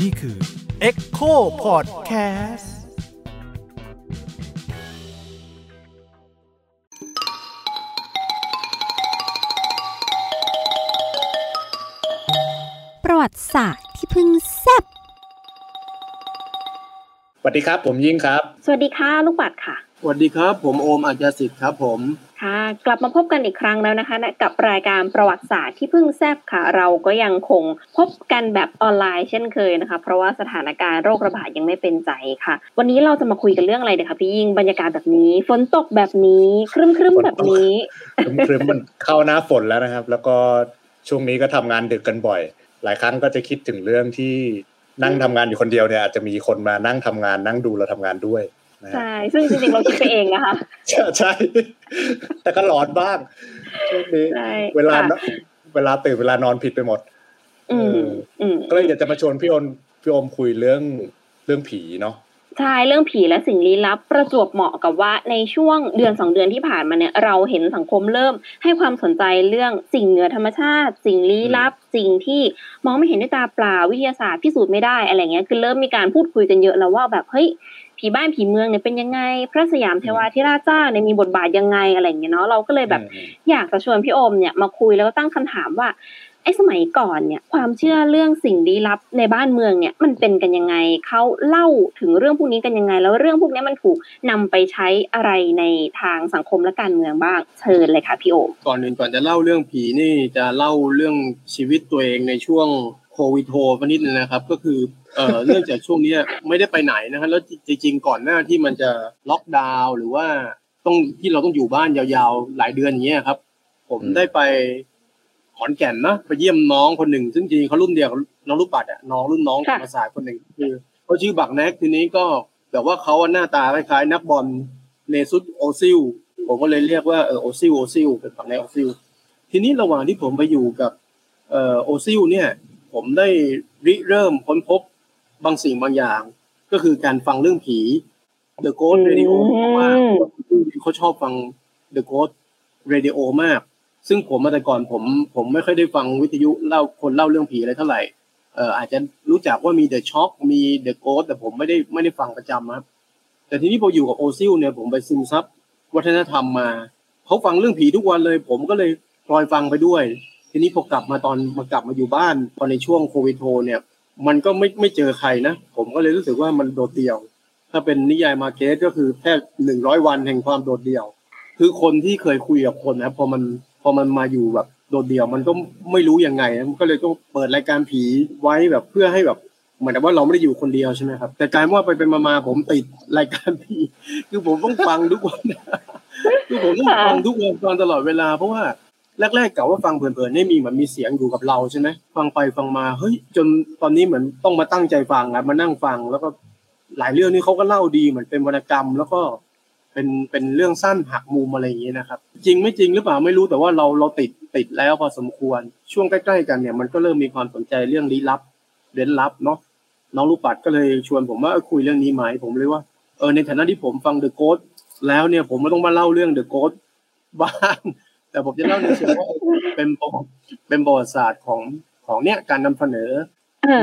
นี่คือ Echo Podcast ประวัติศาสตร์ที่เพิ่งแซ่บสวัสดีครับ ผมยิ่งครับ สวัสดีค่ะ ลูกปัดค่ะ สวัสดีครับ ผมโอมอาจารย์สิทธิ์ครับผม ค่ะกลับมาพบกันอีกครั้งแล้วนะคะ กับรายการประวัติศาสตร์ที่เพิ่งแซบค่ะ เราก็ยังคงพบกันแบบออนไลน์เช่นเคยนะคะ เพราะว่าสถานการณ์โรคระบาดยังไม่เป็นใจค่ะ วันนี้เราจะมาคุยกันเรื่องอะไรเดี๋ยวคะพี่ยิ่งบรรยากาศแบบนี้ ฝนตกแบบนี้ครึ้มครึ้มๆแบบนี้ครึ้มๆมันเข้าหน้าฝนแล้วนะครับ แล้วก็ช่วงนี้ก็ทำงานดึกกันบ่อย หลายครั้งก็จะคิดถึงเรื่องที่นั่งทำงานอยู่คนเดียวเนี่ยอาจจะมีคนมานั่งทำงานนั่งดูเราทำงานด้วยนะฮะ ใช่ซึ่งจริงๆเราคิดไปเองนะคะใช่ใช่แต่ก็หลอนบ้างช่วงนี้ใช่เวลาค่ะเวลาตื่นเวลานอนผิดไปหมดอืมอืมก็เลยอยากจะมาชวนพี่โอมพี่โอมคุยเรื่องเรื่องผีเนาะใช่เรื่องผีและสิ่งลี้ลับประจวบเหมาะกับว่าในช่วงเดือนสองเดือนที่ผ่านมาเนี่ยเราเห็นสังคมเริ่ม ให้ความสนใจเรื่องสิ่งเหนือธรรมชาติ สิ่งลี้ลับ สิ่งที่มองไม่เห็นด้วยตาเปล่าวิทยาศาสตร์พิสูจน์ไม่ได้อะไรเงี้ยคือเริ่มมีการพูดคุยกันเยอะแล้วว่าแบบเฮ้ย ผีบ้านผีเมืองเนี่ยเป็นยังไง พระสยามเทวาธิราชเจ้าเนี่ยมีบทบาทยังไงอะไรเงี้ยเนาะเราก็เลยแบบอืมอยากจะชวนพี่โอมเนี่ยมาคุยแล้วก็ตั้งคำถามว่าไอ้สมัยก่อนเนี่ยความเชื่อเรื่องสิ่งลี้ลับในบ้านเมืองเนี่ยมันเป็นกันยังไงเขาเล่าถึงเรื่องพวกนี้กันยังไง แล้วเรื่องพวกนี้มันถูกนำไปใช้อะไรในทางสังคมและการเมืองบ้างเชิญเลยค่ะพี่โอมก่อนอื่นก่อนจะเล่าเรื่องผีนี่จะเล่าเรื่องชีวิตตัวเองในช่วงโค วิดโทมานิดนึงนะครับ ก็คือเอ่อเนื่องจากช่วงนี้ไม่ได้ไปไหนนะครับแล้วจริงๆก่อนหน้าที่มันจะล็อกดาวน์หรือว่าต้องที่เราต้องอยู่บ้านยาวๆหลายเดือนอย่างเงี้ยครับ ผมได้ไปขอนแก่นนะไปเยี่ยมน้องคนหนึ่ง ซึ่งจริงๆเขารุ่นเดียวกับน้องลูกปัดอะน้องรุ่นน้องธรรมศาสตร์คนหนึ่งคือเขาชื่อบักแน็กทีนี้ก็แบบว่าเขาหน้าตาคล้ายๆนักบอลเมซุตโอซิลผมก็เลยเรียกว่าเออโอซิลโอซิลเป็นบักแน็กโอซิลทีนี้ระหว่างที่ผมไปอยู่กับเออโอซิลเนี่ย ผมได้ริเริ่มค้นพบบางสิ่งบางอย่าง ก็คือการฟังเรื่องผี The Ghost Radio อืมเพราะว่าเขาชอบฟัง The Ghost Radio มาก ซึ่งผมมาแต่ก่อนผมผมไม่ค่อยได้ฟังวิทยุเล่าคนเล่าเรื่องผีอะไรเท่าไหร่เอ่ออาจจะรู้จักว่ามี The Shock มี The Ghost แต่ผมไม่ได้ไม่ได้ฟังประจำครับ แต่ทีนี้พออยู่กับโอซิลเนี่ยผมไปซึมซับวัฒนธรรมมาเขาฟังเรื่องผีทุกวันเลย ผมก็เลยพลอยฟังไปด้วย ทีนี้พอกลับมาตอนมากลับมาอยู่บ้านตอในช่วงโควิดโทเนี่ยมันก็ไม่ไม่เจอใครนะ ผมก็เลยรู้สึกว่ามันโดดเดี่ยว ถ้าเป็นนิยายมาเก็ตก็คือแค่หนึ่งร้อยวันแห่งความโดดเดี่ยว คือคนที่เคยคุยกับคนนะพอมันพอมันมาอยู่แบบโดดเดี่ยวมันก็ไม่รู้ยังไงมันก็เลยต้องเปิดรายการผีไว้แบบเพื่อให้แบบเหมือนกับว่าเราไม่ได้อยู่คนเดียวใช่ไหมครับ แต่กลายว่าไปเป็นมาผมติดรายการผีคือผมต้องฟังทุกวันคือผมต้องฟังทุกวันตลอดเวลาเพราะว่า แรกๆกะว่าฟังเพลินๆให้มีเหมือนมีเสียงอยู่กับเราใช่ไหมฟังไปฟังมาเฮ้ยจนตอนนี้เหมือนต้องมาตั้งใจฟังอะมานั่งฟังแล้วก็หลายเรื่องนี้เขาก็เล่าดีเหมือนเป็นวรรณกรรม แล้วก็เป็นเป็นเรื่องสั้นหักมุมอะไรอย่างเงี้ยนะครับ จริงไม่จริงหรือเปล่าไม่รู้แต่ว่าเราเราติดติดแล้วพอสมควรช่วงใกล้ๆกันเนี่ยมันก็เริ่มมีความสนใจเรื่องลี้ลับเร้นลับเนาะน้องลูกปัดก็เลยชวนผมว่าคุยเรื่องนี้ไหมผมเลยว่าเออในฐานะที่ผมฟังเดอะโก t แล้วเนี่ยผมไม่ต้องมาเล่าเรื่องเดอะโก t บ้าง แต่ผมจะเล่าในเชิงว่าเออเป็นประวัติเป็นประวัติศาสตร์ของของเนี่ยการนำเสนอ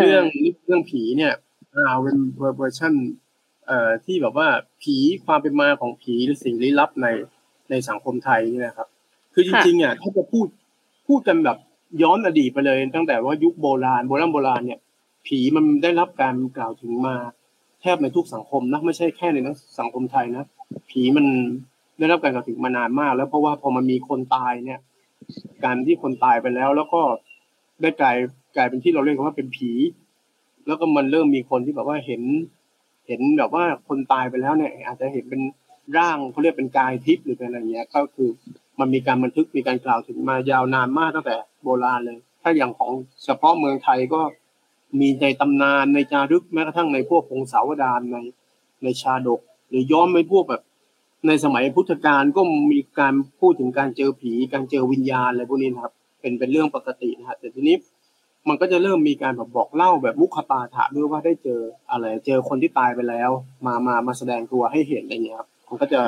เรื่องเรื่องผีเนี่ยอ่าเป็นเวอร์ชันเอ่อที่แบบว่าผีความเป็นมาของผีหรือสิ่งลี้ลับในในสังคมไทยนี่นะครับ คือจริงๆอะถ้าจะพูดพูดกันแบบย้อนอดีตไปเลย ตั้งแต่ว่ายุคโบราณโบราณโบราณเนี่ยผีมันได้รับการกล่าวถึงมาแทบในทุกสังคมนะไม่ใช่แค่ในสังคมไทยนะ ผีมัน ได้รับการกล่าวถึงมานานมาก แล้วเพราะว่าพอมันมีคนตายเนี่ย การที่คนตายไปแล้ว แล้วก็ได้กลายกลายเป็นที่เราเรียกว่าเป็นผี แล้วก็มันเริ่มมีคนที่แบบว่าเห็น เห็นแบบว่าคนตายไปแล้วเนี่ย อาจจะเห็นเป็นร่างเขาเรียกเป็นกายทิพย์หรือเป็นอะไรเงี้ย ก็คือมันมีการบันทึกมีการกล่าวถึงมายาวนานมากตั้งแต่โบราณเลย ถ้าอย่างของเฉพาะเมืองไทยก็มีในตำนานในจารึกแม้กระทั่งในพวกพงศาวดารในในชาดก หรือย้อนไปพวกแบบ ในสมัยพุทธกาลก็มีการพูดถึงการเจอผี การเจอวิญญาณอะไรพวกนี้นะครับ เป็นเป็นเรื่องปกตินะฮะแต่ทีนี้มันก็จะเริ่มมีการแบบบอกเล่าแบบมุขปาฐะด้วยว่าได้เจออะไร เจอคนที่ตายไปแล้ว มามามาแสดงตัวให้เห็นอะไรเงี้ยครับมันก็จะ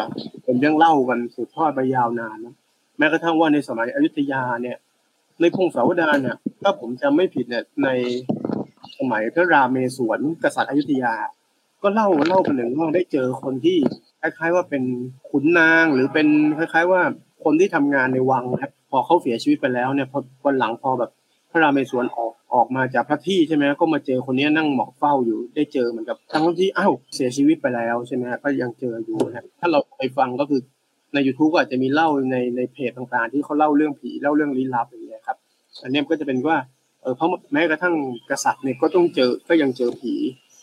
เป็นเรื่องเล่ากันสืบทอดไปยาวนานนะแม้กระทั่งว่าในสมัยอยุธยาเนี่ย ในพงศาวดารเนี่ยถ้าผมจำไม่ผิดเนี่ยในสมัยพระรามเมศวรกษัตริย์อยุธยา ก็เล่าเล่ากันหนึ่งว่าได้เจอคนที่คล้ายๆว่าเป็นขุนนางหรือเป็นคล้าย ๆ ว่าคนที่ทำงานในวังครับพอเขาเสียชีวิตไปแล้วเนี่ยพอวันหลังพอแบบพระรามเมศวรออกออกมาจากพระที่ใช่ไหมก็มาเจอคนนี้นั่งหมอกเฝ้าอยู่ได้เจอเหมือนกับทั้งที่อ้าวเสียชีวิตไปแล้วใช่ไหมก็ยังเจออยู่นะถ้าเราไปฟังก็คือใน YouTube ก็อาจจะมีเล่าในในเพจต่างๆ ที่เขาเล่าเรื่องผีเล่าเรื่องลี้ลับอย่างเงี้ยครับ อันนี้ก็จะเป็นว่าเออเพราะแม้กระทั่งกษัตริย์เนี่ยก็ต้องเจอก็ยังเจอผี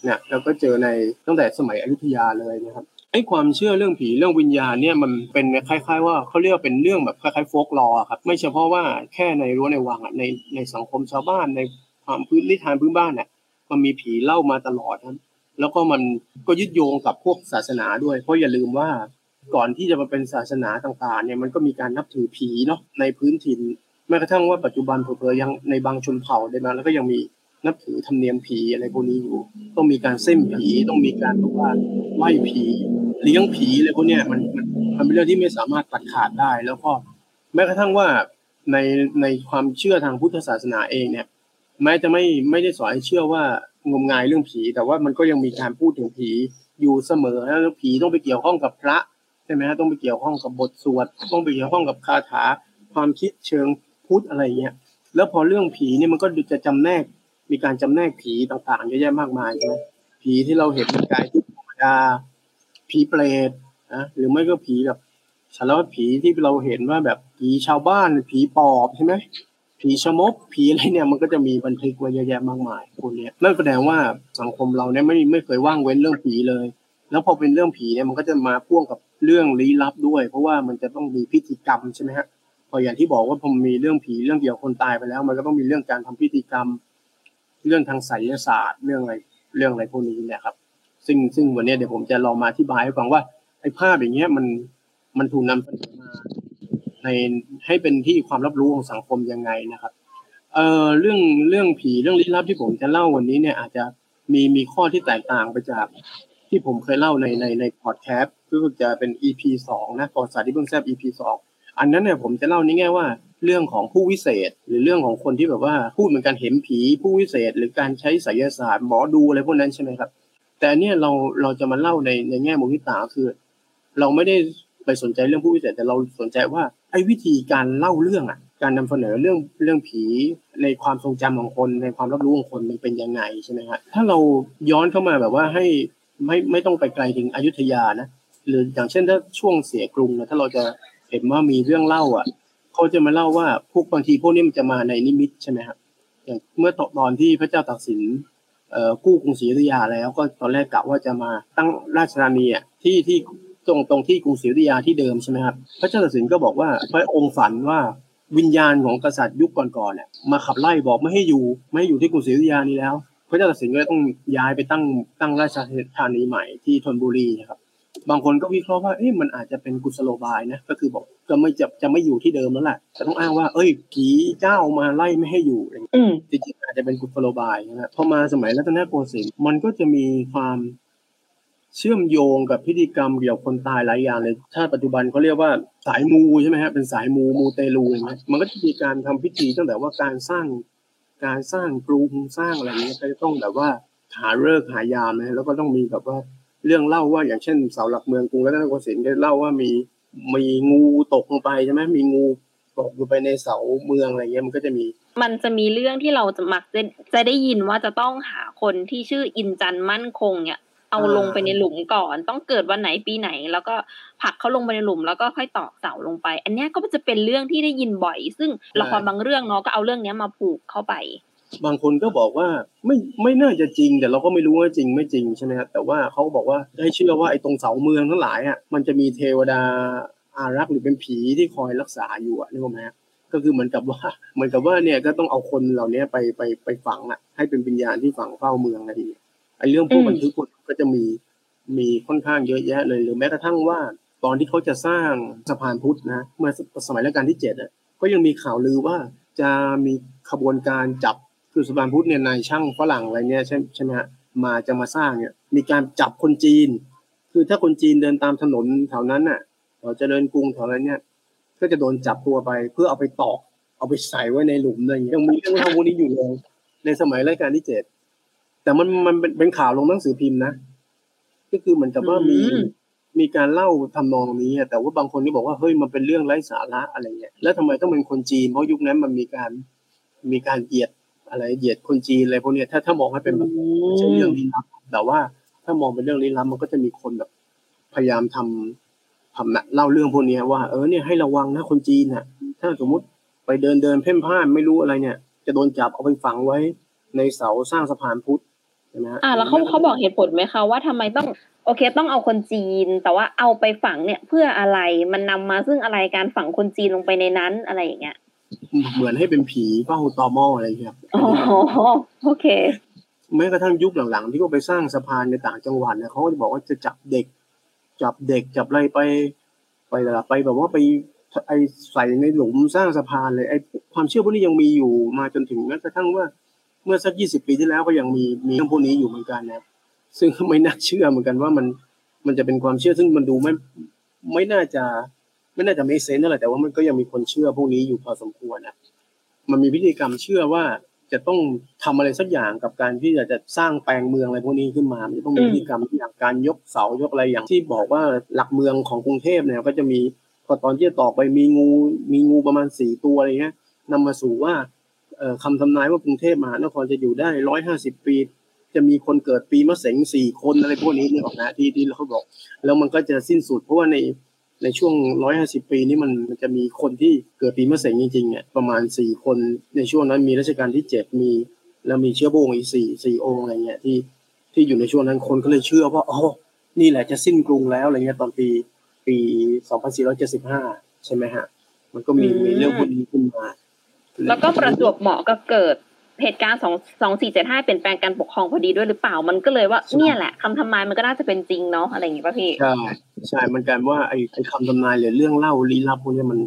เนี่ยแล้วก็เจอในตั้งแต่สมัยอยุธยาเลยนะครับไอ้ความเชื่อเรื่องผีเรื่องวิญญาณเนี่ยมันเป็นคล้าย ๆ ว่าเขาเรียกเป็นเรื่องแบบคล้ายๆโฟกลอครับไม่เฉพาะว่าแค่ในรั้วในวังอะในในสังคมชาวบ้านในความพื้นนิทานพื้นบ้านเนี่ยมันมีผีเล่ามาตลอดครับแล้วก็มันก็ยึดโยงกับพวกศาสนาด้วย เพราะอย่าลืมว่าก่อนที่จะมาเป็นศาสนาต่างๆเนี่ยมันก็มีการนับถือผีเนาะในพื้นถิ่นแม้กระทั่งว่าปัจจุบันเผลอๆยังในบางชนเผ่าได้มาแล้วก็ยังมี นับถือธรรมเนียมผีอะไรพวกนี้อยู่ ต้องมีการเส้นผีต้องมีการบอกว่าไหว้ผีเลี้ยงผีอะไรพวกเนี้ยมันมันมันเป็นเรื่องที่ไม่สามารถตัดขาดได้ แล้วก็แม้กระทั่งว่าในในความเชื่อทางพุทธศาสนาเองเนี่ย แม้จะไม่ไม่ได้สอนให้เชื่อว่างมงายเรื่องผี แต่ว่ามันก็ยังมีการพูดถึงผีอยู่เสมอแล้วผีต้องไปเกี่ยวข้องกับพระใช่ไหมฮะต้องไปเกี่ยวข้องกับบทสวดต้องไปเกี่ยวข้องกับคาถาความคิดเชิงพุทธอะไรเงี้ยแล้วพอเรื่องผีเนี่ยมันก็จะจำแนก มีการจำแนกผีต่างๆเยอะแยะมากมายใช่ไหมผีที่เราเห็นเป็นกายที่ธรรมดาผีเปรตนะหรือไม่ก็ผีแบบสารพัดผีที่เราเห็นว่าแบบผีชาวบ้านผีปอบใช่ไหมผีชะมกผีอะไรเนี่ยมันก็จะมีบันทึกไว้เยอะแยะมากมายคนเนี้ยนั่นแสดงว่าสังคมเราเนี่ยไม่ไม่เคยว่างเว้นเรื่องผีเลย แล้วพอเป็นเรื่องผีเนี่ยมันก็จะมาพ่วงกับเรื่องลี้ลับด้วย เพราะว่ามันจะต้องมีพิธีกรรมใช่ไหมฮะพออย่างที่บอกว่าผมมีเรื่องผีเรื่องเกี่ยวคนตายไปแล้ว มันก็ต้องมีเรื่องการทำพิธีกรรม เรื่องทางไสยศาสตร์ เรื่องอะไรเรื่องอะไรพวกนี้เนี่ยครับ ซึ่งซึ่งวันนี้เดี๋ยวผมจะลองมาอธิบายให้ฟังว่าไอ้ภาพอย่างเงี้ยมันมันถูกนำเสนอมาในให้เป็นที่ความรับรู้ของสังคมยังไงนะครับเอ่อเรื่องเรื่องผีเรื่องลี้ลับที่ผมจะเล่าวันนี้เนี่ยอาจจะมีมีข้อที่แตกต่างไปจากที่ผมเคยเล่าในในในพอดแคสต์ก็จะเป็น EP สองนะประวัติศาสตร์ที่เพิ่งแซบ EP สอง อันนั้นเนี่ยผมจะเล่าในแง่ว่าเรื่องของผู้วิเศษ หรือเรื่องของคนที่แบบว่าพูดเหมือนกันเห็นผีผู้วิเศษ หรือการใช้ไสยศาสตร์หมอดูอะไรพวกนั้นใช่ไหมครับ แต่เนี่ยเราเราจะมาเล่าในในแง่มุมที่ต่างคือ เราไม่ได้ไปสนใจเรื่องผู้วิเศษแต่เราสนใจว่าไอ้วิธีการเล่าเรื่องอะการนำเสนอเรื่องเรื่องผีในความทรงจำของคน ในความรับรู้ของคนมันเป็นยังไงใช่ไหมครับถ้าเราย้อนเข้ามาแบบว่าให้ไม่ไม่ต้องไปไกลถึงอยุธยานะหรืออย่างเช่นถ้าช่วงเสียกรุงนะถ้าเราจะ เห็นว่ามีเรื่องเล่าอะเขาจะมาเล่าว่าพวกบางทีพวกนี้มันจะมาในนิมิตใช่ไหมครับอย่างเมื่อตอนที่พระเจ้าตากสินเอ่อกู้กรุงศรีอยุธยาแล้วก็ตอนแรกกะว่าจะมาตั้งราชธานีอะที่ที่ตรงตรงที่กรุงศรีอยุธยาที่เดิมใช่ไหมครับพระเจ้าตากสินก็บอกว่าพระองค์ฝันว่าวิญญาณของกษัตริย์ยุคก่อนๆเนี่ยมาขับไล่บอกไม่ให้อยู่ไม่ให้อยู่ที่กรุงศรีอยุธยานี้แล้วพระเจ้าตากสินก็เลยต้องย้ายไปตั้งตั้งราชธานีใหม่ที่ธนบุรีนะครับ บางคนก็วิเคราะห์ว่าเอ๊ะมันอาจจะเป็นกุศโลบายนะก็คือบอกก็ไม่จะจะไม่อยู่ที่เดิมแล้วแหละแต่ต้องอ้างว่า เอ้ยผีเจ้ามาไล่ไม่ให้อยู่อะไรอย่างเงี้ยอืมจริงๆอาจจะเป็นกุศโลบายนะฮะพอมาสมัยรัตนโกสินทร์มันก็จะมีความเชื่อมโยงกับพิธีกรรมเกี่ยวกับคนตายหลายอย่างเลยถ้าปัจจุบันเขาเรียกว่าสายมูใช่ไหมฮะเป็นสายมูมูเตลูอย่างเงี้ยมันก็จะมีการทำพิธีตั้งแต่ว่าการสร้างการสร้างกรุงสร้างอะไรเงี้ยก็จะต้องแบบว่าหาฤกษ์หายามนะแล้วก็ต้องมีแบบว่า เรื่องเล่าว่าอย่างเช่นเสาหลักเมืองกรุงรัตนโกสินทร์เล่าว่ามีมีงูตกลงไปใช่ไหมมีงูตกลงไปในเสาเมืองอะไรเงี้ยมันก็จะมี มันจะมีเรื่องที่เราจะมักจะจะได้ยินว่าจะต้องหาคนที่ชื่ออินจันมั่นคงเนี่ยเอาลงไปในหลุมก่อน ต้องเกิดวันไหนปีไหน แล้วก็ผลักเขาลงไปในหลุมแล้วก็ค่อยตอกเสาลงไป อันนี้ก็จะเป็นเรื่องที่ได้ยินบ่อย ซึ่งละครบางเรื่องเนาะก็เอาเรื่องเนี้ยมาผูกเข้าไป บางคนก็บอกว่าไม่ไม่น่าจะจริงแต่เราก็ไม่รู้ว่าจริงไม่จริงใช่ไหมครับแต่ว่าเขาบอกว่าให้เชื่อว่าไอ้ตรงเสาเมืองทั้งหลายอะมันจะมีเทวดาอารักษ์หรือเป็นผีที่คอยรักษาอยู่อะนึกออกไหมฮะก็คือเหมือนกับว่าเหมือนกับว่าเนี่ยก็ต้องเอาคนเหล่านี้ไปไปไปฝังอะ ให้เป็นวิญญาณที่ฝังเฝ้าเมืองอะไรอย่างเงี้ยไอ้เรื่องพวกบันทึกพวกนี้ก็จะมีมีค่อนข้างเยอะแยะเลยหรือแม้กระทั่งว่าตอนที่เขาจะสร้างสะพานพุทธนะเมื่อสมัยรัชกาลที่เจ็ดอะก็ยังมีข่าวลือว่าจะมีขบวนการจับ คือสะพานพุทธเนี่ยนายช่างฝรั่งอะไรเนี่ยใช่ใช่ไหมฮะมาจะมาสร้างเนี่ยมีการจับคนจีน คือถ้าคนจีนเดินตามถนนแถวนั้นน่ะแถวเจริญกรุงแถวนั้นเนี่ย ก็จะโดนจับตัวไปเพื่อเอาไปตอก เอาไปใส่ไว้ในหลุมอะไรอย่างเงี้ยยังมีเรื่องเล่าพวกนี้อยู่เลยในสมัยรัชกาลที่เจ็ดแต่มันมันเป็นเป็นข่าวลงหนังสือพิมพ์นะก็คือเหมือนกับว่ามีอืมมีการเล่าทำนองนี้อะแต่ว่าบางคนก็บอกว่าเฮ้ยมันเป็นเรื่องไร้สาระอะไรเงี้ยแล้วทำไมต้องเป็นคนจีนเพราะยุคนั้นมันมีการมีการเหยียด อะไรเหยียดคนจีนอะไรพวกเนี้ยถ้าถ้ามองให้เป็นแบบไม่ใช่เรื่องลี้ลับแต่ว่าถ้ามองเป็นเรื่องลี้ลับมันก็จะมีคนแบบ พยายามทำทำนะเล่าเรื่องพวกเนี้ยว่าเออเนี่ยให้ระวังนะคนจีนน่ะ ถ้าสมมุติไปเดินเดินเพ่นพ่านไม่รู้อะไรเนี่ย จะโดนจับเอาไปฝังไว้ ในเสาสร้างสะพานพุทธใช่ไหมฮะอ่าแล้วเขาเขาบอกเหตุผลไหมคะว่าทำไมต้องโอเคต้องเอาคนจีน แต่ว่าเอาไปฝังเนี่ยเพื่ออะไรมันนำมาซึ่งอะไรการฝังคนจีนลงไปในนั้นอะไรอย่างเงี้ย เหมือนให้เป็นผีเฝ้าตอหม้ออะไรอย่างเงี้ยครับอ๋อโอเคแม้กระทั่งยุคหลังๆ ที่เขาไปสร้างสะพานในต่างจังหวัดเนี่ยเขาก็จะบอกว่าจะจับเด็ก จับเด็กจับอะไรไป ไปอะไรไปแบบว่าไปไอใส่ในหลุมสร้างสะพานเลยไอความเชื่อพวกนี้ยังมีอยู่มาจนถึงแม้กระทั่งว่าเมื่อสักยี่สิบปีที่แล้วก็ยังมีมีเรื่องพวกนี้อยู่เหมือนกันนะครับซึ่งก็ไม่น่าเชื่อเหมือนกันว่ามันมันจะเป็นความเชื่อซึ่งมันดูไม่ไม่น่าจะ ไม่น่าจะไม่เซนเท่าไหร่แต่ว่ามันก็ยังมีคนเชื่อพวกนี้อยู่พอสมควรนะมันมีพิธีกรรมเชื่อว่าจะต้องทำอะไรสักอย่างกับการที่จะจะสร้างแปลงเมืองอะไรพวกนี้ขึ้นมามันจะต้องมีพิธีกรรมอย่างการยกเสายกอะไรอย่างที่บอกว่าหลักเมืองของกรุงเทพเนี่ยก็จะมีพอตอนที่จะตอกไปมีงูมีงูประมาณสี่ตัวอะไรเงี้ยนำมาสู่ว่าเอ่อคำทำนายว่ากรุงเทพมหานครจะอยู่ได้ร้อยห้าสิบปี จะมีคนเกิดปีมะเสงสี่คนอะไรพวกนี้นึกออกนะที่ที่เขาบอก แล้วมันก็จะสิ้นสุดเพราะว่าใน ในช่วงร้อยห้าสิบปีนี้มันมันจะมีคนที่เกิดปีมะเสงจริงๆเนี่ยประมาณสี่คน ในช่วงนั้นมีรัชกาลที่เจ็ดมี แล้วมีเชื้อพระวงอีกสี่สี่องค์อะไรเงี้ยที่ที่อยู่ในช่วงนั้นคนก็เลยเชื่อว่าอ๋อนี่แหละจะสิ้นกรุงแล้วอะไรเงี้ยตอนปีปีสองพันสี่ร้อยเจ็ดสิบห้าใช่ไหมฮะ มันก็มีมมีเรื่องพวกนี้ขึ้นมา แล้วก็ประจวบเหมาะกับเกิด เหตุการณ์สองสองสี่เจ็ดห้าเปลี่ยนแปลงการปกครองพอดีด้วยหรือเปล่ามันก็เลยว่าเนี่ยแหละคำทำนายมันก็น่าจะเป็นจริงเนาะอะไรอย่างงี้ป่ะพี่ใช่ใช่มันกลารว่าไอ้ไอ้คำทำนายหรือเรื่องเล่าลี้ลับพวกเนี้ยมัน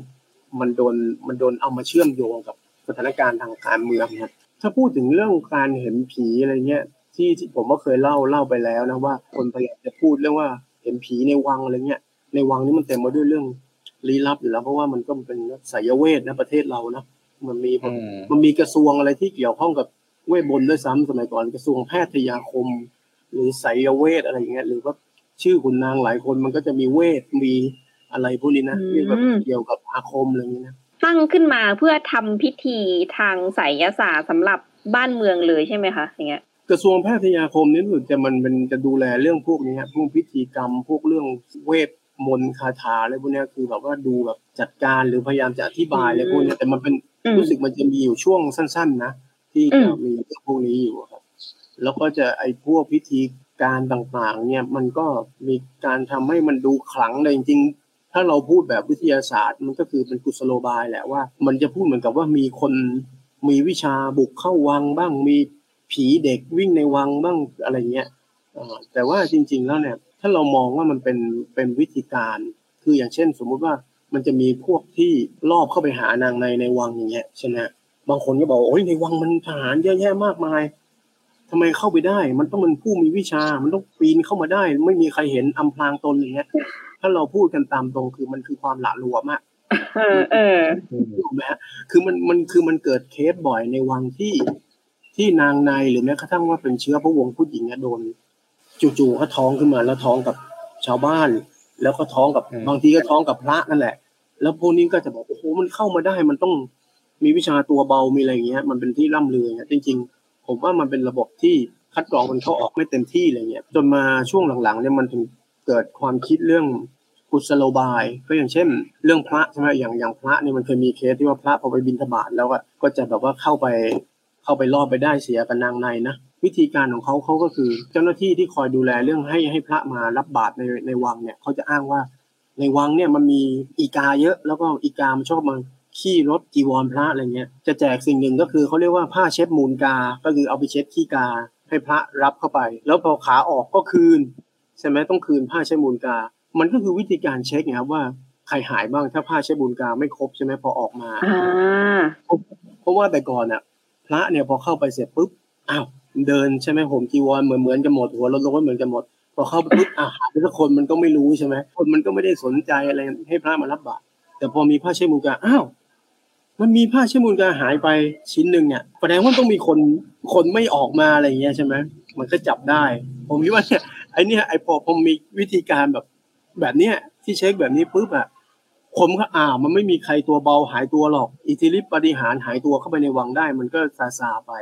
มันโดนมันโดนเอามาเชื่อมโยงกับสถานการณ์ทางการเมืองครับถ้าพูดถึงเรื่องการเห็นผีอะไรเงี้ยที่ที่ผมก็เคยเล่าเล่าไปแล้วนะว่าคนพยายามจะพูดเรื่องว่าเห็นผีในวังอะไรเงี้ยในวังนี่มันเต็มไปด้วยเรื่องลี้ลับอยู่แล้วเพราะว่ามันก็เป็นสายเวทนะประเทศเรานะ มันมีอืมมันมีกระทรวงอะไรที่เกี่ยวข้องกับเวทมนต์ด้วยซ้ำสมัยก่อนกระทรวงแพทยาคม หรือไสยเวทอะไรอย่างเงี้ยหรือว่าชื่อขุนนางหลายคนมันก็จะมีเวทมีอะไรพวกนี้นะอืมที่แบบเกี่ยวกับอาคมอะไรอย่างเงี้ยนะตั้งขึ้นมาเพื่อทำพิธีทางไสยศาสตร์สำหรับบ้านเมืองเลยใช่ไหมคะอย่างเงี้ยกระทรวงแพทยาคมนี่รู้สึกจะมันเป็นจะดูแลเรื่องพวกนี้ฮะพวกพิธีกรรม พวกเรื่องเวทมนต์คาถาอะไรพวกเนี้ยคือแบบว่าดูแบบจัดการหรือพยายามจะอธิบายอะไรพวกเนี้ยแต่มันเป็นอืม รู้สึกมันจะมีอยู่ช่วงสั้น ๆ นะ ที่อืจะมมีเรื่องพวกนี้อยู่อะครับ แล้วก็จะไอ้พวกพิธีการต่างๆ เนี่ยมันก็มีการทำให้มันดูขลังเลยจริงๆ ถ้าเราพูดแบบวิทยาศาสตร์ มันก็คือเป็นกุศโลบายแหละว่า มันจะพูดเหมือนกับว่ามีคนมีวิชาบุกเข้าวังบ้าง มีผีเด็กวิ่งในวังบ้างอะไรเงี้ยอ่าแต่ว่าจริง ๆ แล้วเนี่ย ถ้าเรามองว่ามันเป็นเป็นวิธีการ คืออย่างเช่น สมมุติว่า มันจะมีพวกที่ลอบเข้าไปหานางในในวังอย่างเงี้ยใช่ไหมฮะบางคนก็บอกโอ้ยในวังมันทหารเยอะแยะมากมายทำไมเข้าไปได้ มันต้องเป็นผู้มีวิชา มันต้องปีนเข้ามาได้ ไม่มีใครเห็นอำพรางตนอย่างเงี้ย ถ้าเราพูดกันตามตรงคือมันคือความหละหลวมอะเออเออถูกไหมฮะคือมันมันคือมันเกิดเคสบ่อยในวังที่ที่นางในหรือแม้กระทั่งว่าเป็นเชื้อพระวงศ์ผู้หญิงอะโดนจู่ๆก็ท้องขึ้นมาแล้วท้องกับชาวบ้าน แล้วก็ท้องกับอืมบางทีก็ท้องกับพระนั่นแหละ แล้วพวกนี้ก็จะบอกโอ้โหมันเข้ามาได้มันต้องมีวิชาตัวเบามีอะไรอย่างเงี้ย มันเป็นที่ร่ำลืออย่างเงี้ยจริง ๆ ผมว่ามันเป็นระบบที่คัดกรองมันเข้าออกไม่เต็มที่อะไรเงี้ยจนมาช่วงหลังๆเนี่ยมันถึงเกิดความคิดเรื่องกุศโลบาย ก็อย่างเช่น เรื่องพระใช่ไหมอย่างอย่างพระนี่มันเคยมีเคสที่ว่าพระพอไปบิณฑบาตแล้วก็ก็จะแบบว่าเข้าไป เข้าไปรอดไปได้เสียกับนางในนะวิธีการของเขาเขาก็คือ เจ้าหน้าที่ที่คอยดูแลเรื่องให้ให้พระมารับบาตรในในวังเนี่ยเขาจะอ้างว่าในวังเนี่ยมันมีอีกาเยอะ แล้วก็อีกามันชอบมาขี้รถจีวรพระอะไรเงี้ยจะแจกสิ่งหนึ่งก็คือเขาเรียกว่าผ้าเช็ดมูลกา ก็คือเอาไปเช็ดขี้กา ให้พระรับเข้าไป แล้วพอขาออกก็คืนใช่ไหมต้องคืนผ้าเช็ดมูลกา มันก็คือวิธีการเช็คไงครับว่าใครหายบ้างถ้าผ้าเช็ดมูลกาไม่ครบใช่ไหมพอออกมาอ่าเพราะว่าแต่ก่อนอะ พระเนี่ยพอเข้าไปเสร็จปุ๊บอ้าวเดินใช่ไหมผมจีวรเหมือนเหมือนกันหมดหัวโล้นๆเหมือนกันหมดพอเข้าไปปุ๊บอ่าหายไปสักคนมันก็ไม่รู้ใช่ไหมคนมันก็ไม่ได้สนใจอะไรให้พระมารับบาตรแต่พอมีผ้าเช็ดมูลกาอ้าวมันมีผ้าเช็ดมูลกาหายไปชิ้นหนึ่งเนี่ยแสดงว่าต้องมีคนคนไม่ออกมาอะไรอย่างเงี้ยใช่ไหมมันก็จับได้ ผมคิดว่าเนี่ยไอ้เนี่ยไอ้พอผมมีวิธีการแบบแบบเนี้ยที่เช็คแบบนี้ปุ๊บอะ ผมก็อ่ามันไม่มีใครตัวเบาหายตัวหรอก อิทธิฤทธิปฏิหารหายตัวเข้าไปในวังได้ มันก็ซาซาไป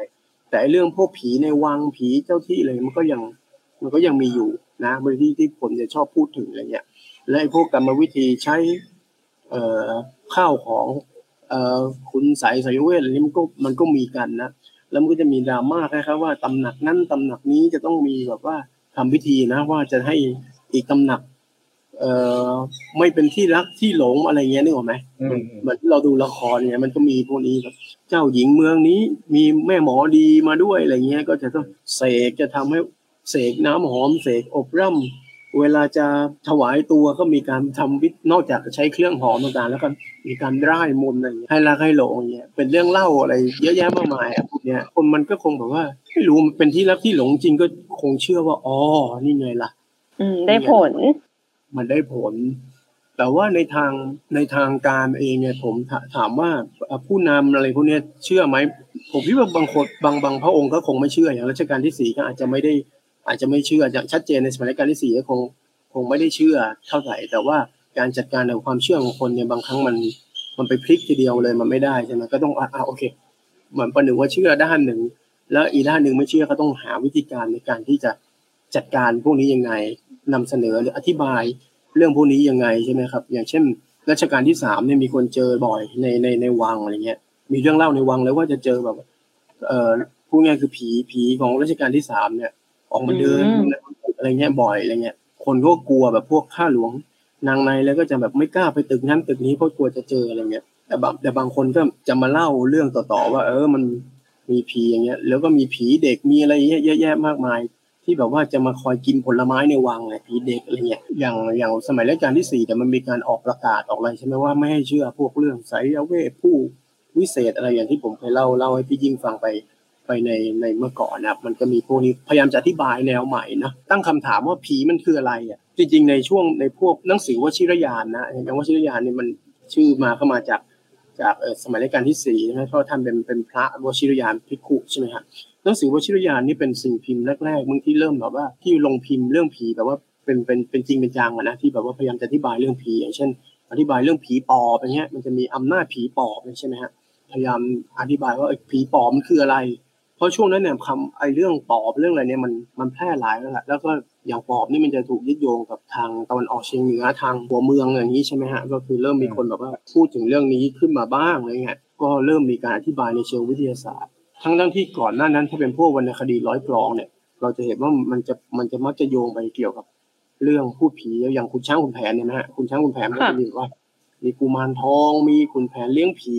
แต่ไอเรื่องพวกผีในวังผีเจ้าที่เลยมันก็ยังมันก็ยังมีอยู่นะบางที่ที่ผมจะชอบพูดถึงอะไรเงี้ยและไอ้พวกกรรมวิธีใช้เอ่อข้าวของเอ่อคุณใสยสายเวทอะไรนี้มันก็มันก็มีกันนะแล้วมันก็จะมีดราม่าคล้ายๆว่าตำหนักนั้นตำหนักนี้จะต้องมีแบบว่าทำพิธีนะว่าจะให้อีกตำหนัก เอ่อไม่เป็นที่รักที่หลงอะไรเงี้ยนึกออกไหมอืมเหมือนเราดูละครเนี่ยมันก็มีพวกนี้แบบเจ้าหญิงเมืองนี้มีแม่หมอดีมาด้วยอะไรเงี้ย ก็จะต้องเสกจะทำให้เสกน้ำหอมเสกอบร่ำเวลาจะถวายตัวก็มีการทำวินอกจากใช้เครื่องหอมต่างๆ แล้วก็มีการร่ายมนต์อะไรเงี้ยให้รักให้หลงอย่างเงี้ยเป็นเรื่องเล่าอะไร เยอะแยะมากมายอะพวกเนี้ยคนมันก็คงแบบว่าไม่รู้มันเป็นที่รักที่หลงจริงก็คงเชื่อว่าอ๋อนี่ไงล่ะ อืมได้ผล มันได้ผล แต่ว่าในทางในทางการเองเนี่ยผมถามว่าผู้นำอะไรพวกนี้เชื่อไหมผมคิดว่าบางคนบางบางพระองค์ก็คงไม่เชื่ออย่างรัชกาลที่สี่ก็อาจจะไม่ได้อาจจะไม่เชื่ออย่างชัดเจนในสมัยรัชกาลที่สี่ก็คงคงไม่ได้เชื่อเท่าไหร่ แต่ว่าการจัดการกับความเชื่อของคนเนี่ยบางครั้งมันมันไปพลิกทีเดียวเลยมันไม่ได้ใช่ไหมก็ต้องอะอะโอเค เหมือนประหนึ่งว่าเชื่อด้านหนึ่ง แล้วอีกด้านหนึ่งไม่เชื่อก็ต้องหาวิธีการในการที่จะจัดการพวกนี้ยังไงนำเสนอหรืออธิบาย เรื่องพวกนี้ยังไงใช่ไหมครับ อย่างเช่นรัชกาลที่สามเนี่ยมีคนเจอบ่อยในในในวังอะไรเงี้ย มีเรื่องเล่าในวังเลยว่าจะเจอแบบ เอ่อพูดง่ายคือผีผีของรัชกาลที่สามเนี่ย ออกมาเดินอืมอะไรเงี้ยบ่อยอะไรเงี้ย คนก็กลัวแบบพวกข้าหลวงนางในแล้วก็จะแบบไม่กล้าไปตึกนั้นตึกนี้เพราะกลัวจะเจออะไรเงี้ยแต่บางแต่บางคนก็จะมาเล่าเรื่องต่อๆว่า เออมันมีผีอย่างเงี้ย แล้วก็มีผีเด็กมีอะไรเงี้ยเยอะแยะมากมาย ที่แบบว่าจะมาคอยกินผลไม้ในวังไงผีเด็กอะไรเงี้ยอย่างอย่างสมัยรัชกาลที่สี่แต่ยมันมีการออกประกาศออกอะไรใช่ไหมว่าไม่ให้เชื่อพวกเรื่องไสยเวทผู้วิเศษอะไรอย่างที่ผมเคยเล่าเล่าให้พี่ยิ่งฟังไปไปในในเมื่อก่อนนะมันก็มีพวกนี้พยายามจะอธิบายแนวใหม่นะตั้งคำถามว่าผีมันคืออะไรอะจริงๆในช่วงในพวกหนังสือวชิรยานนะอย่างวชิรยานเนี่ยมันชื่อมาเข้ามาจากจากสมัยรัชกาลที่สี่ใช่ไหมเพราะท่านเป็นเป็นพระวชิรยานภิกขุใช่ไหมครับ นังสือวชิรยานนี่เป็นสิ่งพิมพ์แรกๆมึงที่เริ่มแบบว่าที่ลงพิมพ์เรื่องผีแบบว่าเป็นเป็นเป็นจริงเป็นจังอะนะที่แบบว่าพยายามจะอธิบายเรื่องผีอย่างเช่น อธิบายเรื่องผีปอบอย่างเงี้ยมันจะมีอำนาจผีปอบใช่ไหมฮะพยายามอธิบายว่าเอ้ผีปอบมันคืออะไร เพราะช่วงนั้นเนี่ยคำไอ้เรื่องปอบเรื่องอะไรเนี่ยมันมันแพร่หลายแล้วแหละแล้วก็อย่างปอบนี่มันจะถูกยึดโยงกับทางตะวันออกเฉียงเหนือทางหัวเมืองอย่างนี้ใช่ไหมฮะก็คือเริ่มมีคนแบบว่าพูดถึงเรื่องนี้ขึ้นมาบ้างอะไรเงี้ยก็เริ่มมีการอธิบายในเชิงวิทยาศาสตร์ ทั้งทั้งที่ก่อนหน้านั้น ถ้าเป็นพวกวรรณคดีร้อยกลองเนี่ย เราจะเห็นว่ามันจะมันจะมักจะโยงไปเกี่ยวกับ เรื่องพูดผีอย่างคุณช้างคุณแผนเนี่ยนะฮะคุณช้างคุณแผนมันก็จะมีว่า มีกุมารทอง มีคุณแผนเลี้ยงผี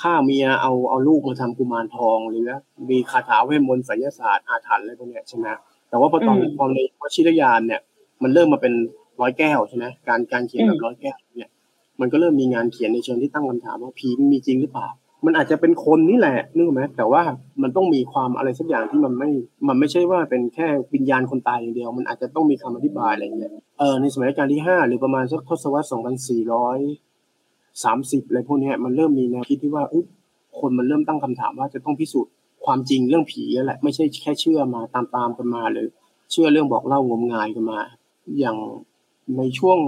ฆ่าเมียเอาเอาลูกมาทำกุมารทองหรือว่ามีคาถาเวทมนต์ไสยศาสตร์อาถรรพ์อะไรพวกเนี้ยใช่ไหมแต่ว่าพอตอนพอในวชิรยานเนี่ย มันเริ่มมาเป็นร้อยแก้วใช่ไหมการการเขียนแบบร้อยแก้วเนี่ย มันก็เริ่มมีงานเขียนในเชิงที่ตั้งคำถามว่าผีมีจริงหรือเปล่า มันอาจจะเป็นคนนี่แหละนึกไหมแต่ว่ามันต้องมีความอะไรสักอย่างที่มันไม่ มันไม่ใช่ว่าเป็นแค่วิญญาณคนตายอย่างเดียว มันอาจจะต้องมีคำอธิบายอะไรอย่างเงี้ยเออในสมัยรัชกาลที่ห้าหรือประมาณสักทศวรรษสองพันสี่ร้อยสามสิบอะไรพวกนี้มันเริ่มมีแนวคิดที่ว่าอคนมันเริ่มตั้งคำถามว่าจะต้องพิสูจน์ความจริงเรื่องผีแล้วแหละไม่ใช่แค่เชื่อมาตามตามกันมาหรือเชื่อเรื่องบอกเล่างมงายกันมา อย่างในช่วง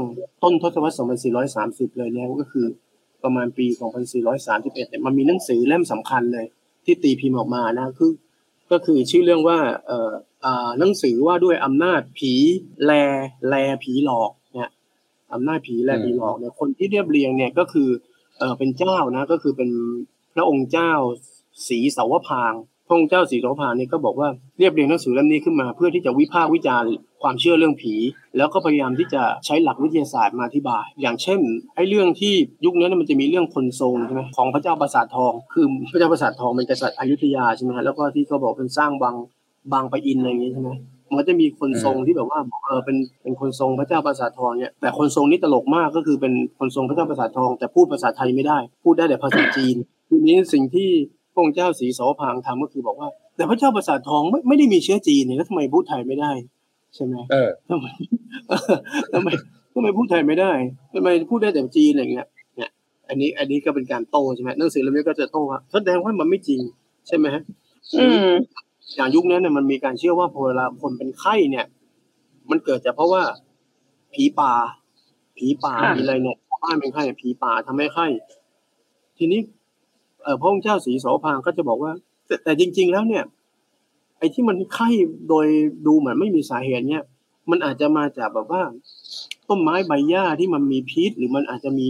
ต้นทศวรรษสองพันสี่ร้อยสามสิบเลยเนี่ยก็คือ ประมาณปี 2431เนี่ยมันมีหนังสือเล่มสำคัญเลย ที่ตีพิมพ์ออกมานะคือก็คือชื่อเรื่องว่าเอ่ออ่าหนังสือว่าด้วยอำนาจผีแลแลผีหลอกเนี่ยอำนาจผีแลผีหลอกเนี่ยคนที่เรียบเรียงเนี่ยก็คือเออเป็นเจ้านะก็คือเป็นพระองค์เจ้าศรีเสาวพางพระองค์เจ้าศรีเสาวพางเนี่ยก็บอกว่าเรียบเรียงหนังสือเล่มนี้ขึ้นมา เพื่อที่จะวิพากษ์วิจารณ์ ความเชื่อเรื่องผี แล้วก็พยายามที่จะใช้หลักวิทยาศาสตร์มาอธิบาย อย่างเช่นไอ้เรื่องที่ยุคนั้นมันจะมีเรื่องคนทรงใช่ไหมของพระเจ้าปราสาททอง คือพระเจ้าปราสาททองเป็นกษัตริย์อยุธยาใช่ไหมฮะแล้วก็ที่เขาบอกเป็นสร้างบางบางปะอินอะไรอย่างงี้ใช่ไหมมันก็จะมีคนทรงที่แบบว่าเออเป็นเป็นคนทรงพระเจ้าปราสาททองเนี่ยแต่คนทรงนี่ตลกมากก็คือเป็นคนทรงพระเจ้าปราสาททอง แต่พูดภาษาไทยไม่ได้ พูดได้แต่ภาษาจีนทีนี้สิ่งที่พระองค์เจ้าศรีสวพางทำก็คือบอกว่า แต่พระเจ้าปราสาททองไม่ไม่ได้มีเชื้อจีนเนี่ยแล้วทำไมพูดไทยไม่ได้ ใช่ไหมเออทำไมทำไมทำไมพูดไทยไม่ได้ทำไมพูดได้แต่จีนอะไรเงี้ยเนี่ยอันนี้อันนี้ก็เป็นการโต้ใช่ไหมหนังสือเล่มนี้ก็จะโต้ว่าแสดงว่ามันไม่จริง ใช่ไหมฮะอืมอย่างยุคนั้นเนี่ยมันมีการเชื่อว่าพอเวลาคนเป็นไข้เนี่ย มันเกิดจากเพราะว่าผีป่า ผีป่าค่ะมีอะไรเนี่ยชาวบ้านเป็นไข้ผีป่าทำให้ไข้ทีนี้เอ่อพระองค์เจ้าศรีโสภางก็จะบอกว่า แต่แต่จริง ๆ แล้วเนี่ย ไอ้ที่มันไข้โดยดูเหมือนไม่มีสาเหตุเนี่ย มันอาจจะมาจากแบบว่าต้นไม้ใบหญ้าที่มันมีพิษ หรือมันอาจจะมี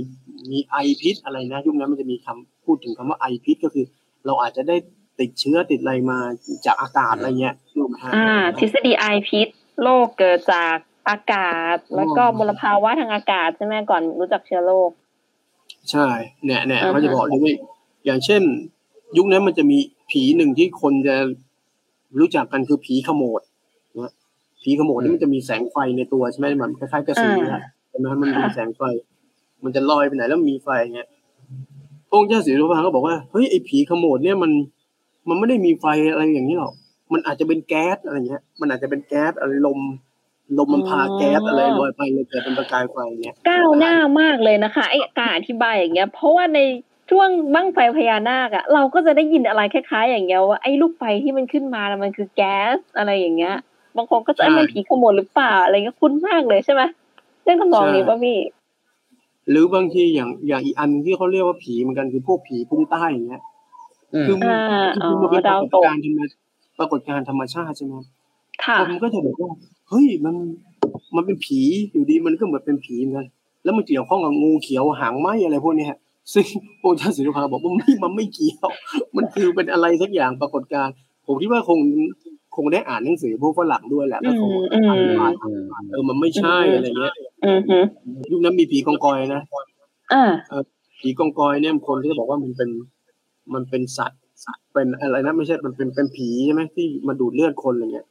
มีไอพิษอะไรนะยุคนั้นมันจะมีคำพูดถึงคำว่าไอพิษก็คือ เราอาจจะได้ติดเชื้อติดอะไรมาจากอากาศอะไรเงี้ยรู้ไหมฮะอ่า ทฤษฎีไอพิษโรคเกิดจากอากาศ แล้วก็อ๋อมลภาวะทางอากาศใช่ไหมก่อนรู้จักเชื้อโรคใช่เนี่ยเนี่ยอ่าฮะเขาจะบอกเลยว่าอย่างเช่น ยุคนั้นมันจะมีผีหนึ่งที่คนจะ รู้จักกันคือผีขโมดนะผีขโมดนี่มันจะมีแสงไฟในตัวใช่ไหมมันคล้ายๆกระสืออะใช่ไหมมันมีแสงไฟ มันจะลอยไปไหนแล้วมีไฟเงี้ยพระองค์เจ้าศรีสุภาก็บอกว่าเฮ้ยไอ้ผีขโมดเนี่ยมันมันไม่ได้มีไฟอะไรอย่างนี้หรอกมันอาจจะเป็นแก๊สอะไรเงี้ย มันอาจจะเป็นแก๊สอะไรลมลมมันพาแก๊สอะไรลอยไปเลยเกิดเป็นประกายไฟเงี้ยก้าวหน้ามากเลยนะคะไอ้การอธิบายอย่างเงี้ย เพราะว่าใน ช่วงบั้งไฟพญานาคอะเราก็จะได้ยินอะไรคล้ายๆ อย่างเงี้ยว่าไอ้ลูกไฟที่มันขึ้นมาน่ะมันคือแก๊สอะไรอย่างเงี้ย บางคนก็จะใช่เอ้ยมันผีขโมยหรือเปล่าอะไรเงี้ยคุ้นมากเลยใช่ไหมเรื่องคำนองนี้ป่ะพี่ หรือบางทีอย่างอย่างอีกอันที่เขาเรียกว่าผีเหมือนกันคือพวกผีพุ่งใต้อย่างเงี้ยอืมคือมันอ่าคือมันเป็นอ๋อปดารวากตฏกการณ์ธรรมปรากฏการณ์ธรรมชาติใช่ไหมค่ะคนก็จะบอกว่าเฮ้ยมันมันเป็นผีอยู่ดีมันก็เหมือนเป็นผีเหมือนกันแล้วมันเกี่ยวข้องกับงูเขียวหางไหมอะไรพวกเนี้ย ซึ่งพระเจ้าศิริภาบอกว่าไม่มันไม่เกี่ยว มันคือเป็นอะไรสักอย่างปรากฏการณ์ผมคิดว่าคงคงได้อ่านหนังสือพวกฝรั่งด้วยแหละแล้วคงอืมอธิบายอืมเออมันไม่ใช่อะไรเงี้ยอือฮึยุคนั้นมีผีกองกอยนะอ่าผีกองกอยเนี่ยคนก็จะบอกว่ามันเป็นมันเป็นสัตว์สัตว์เป็นอะไรนะไม่ใช่มันเป็นเป็นผีใช่ไหมที่มาดูดเลือดคนอะไรเงี้ย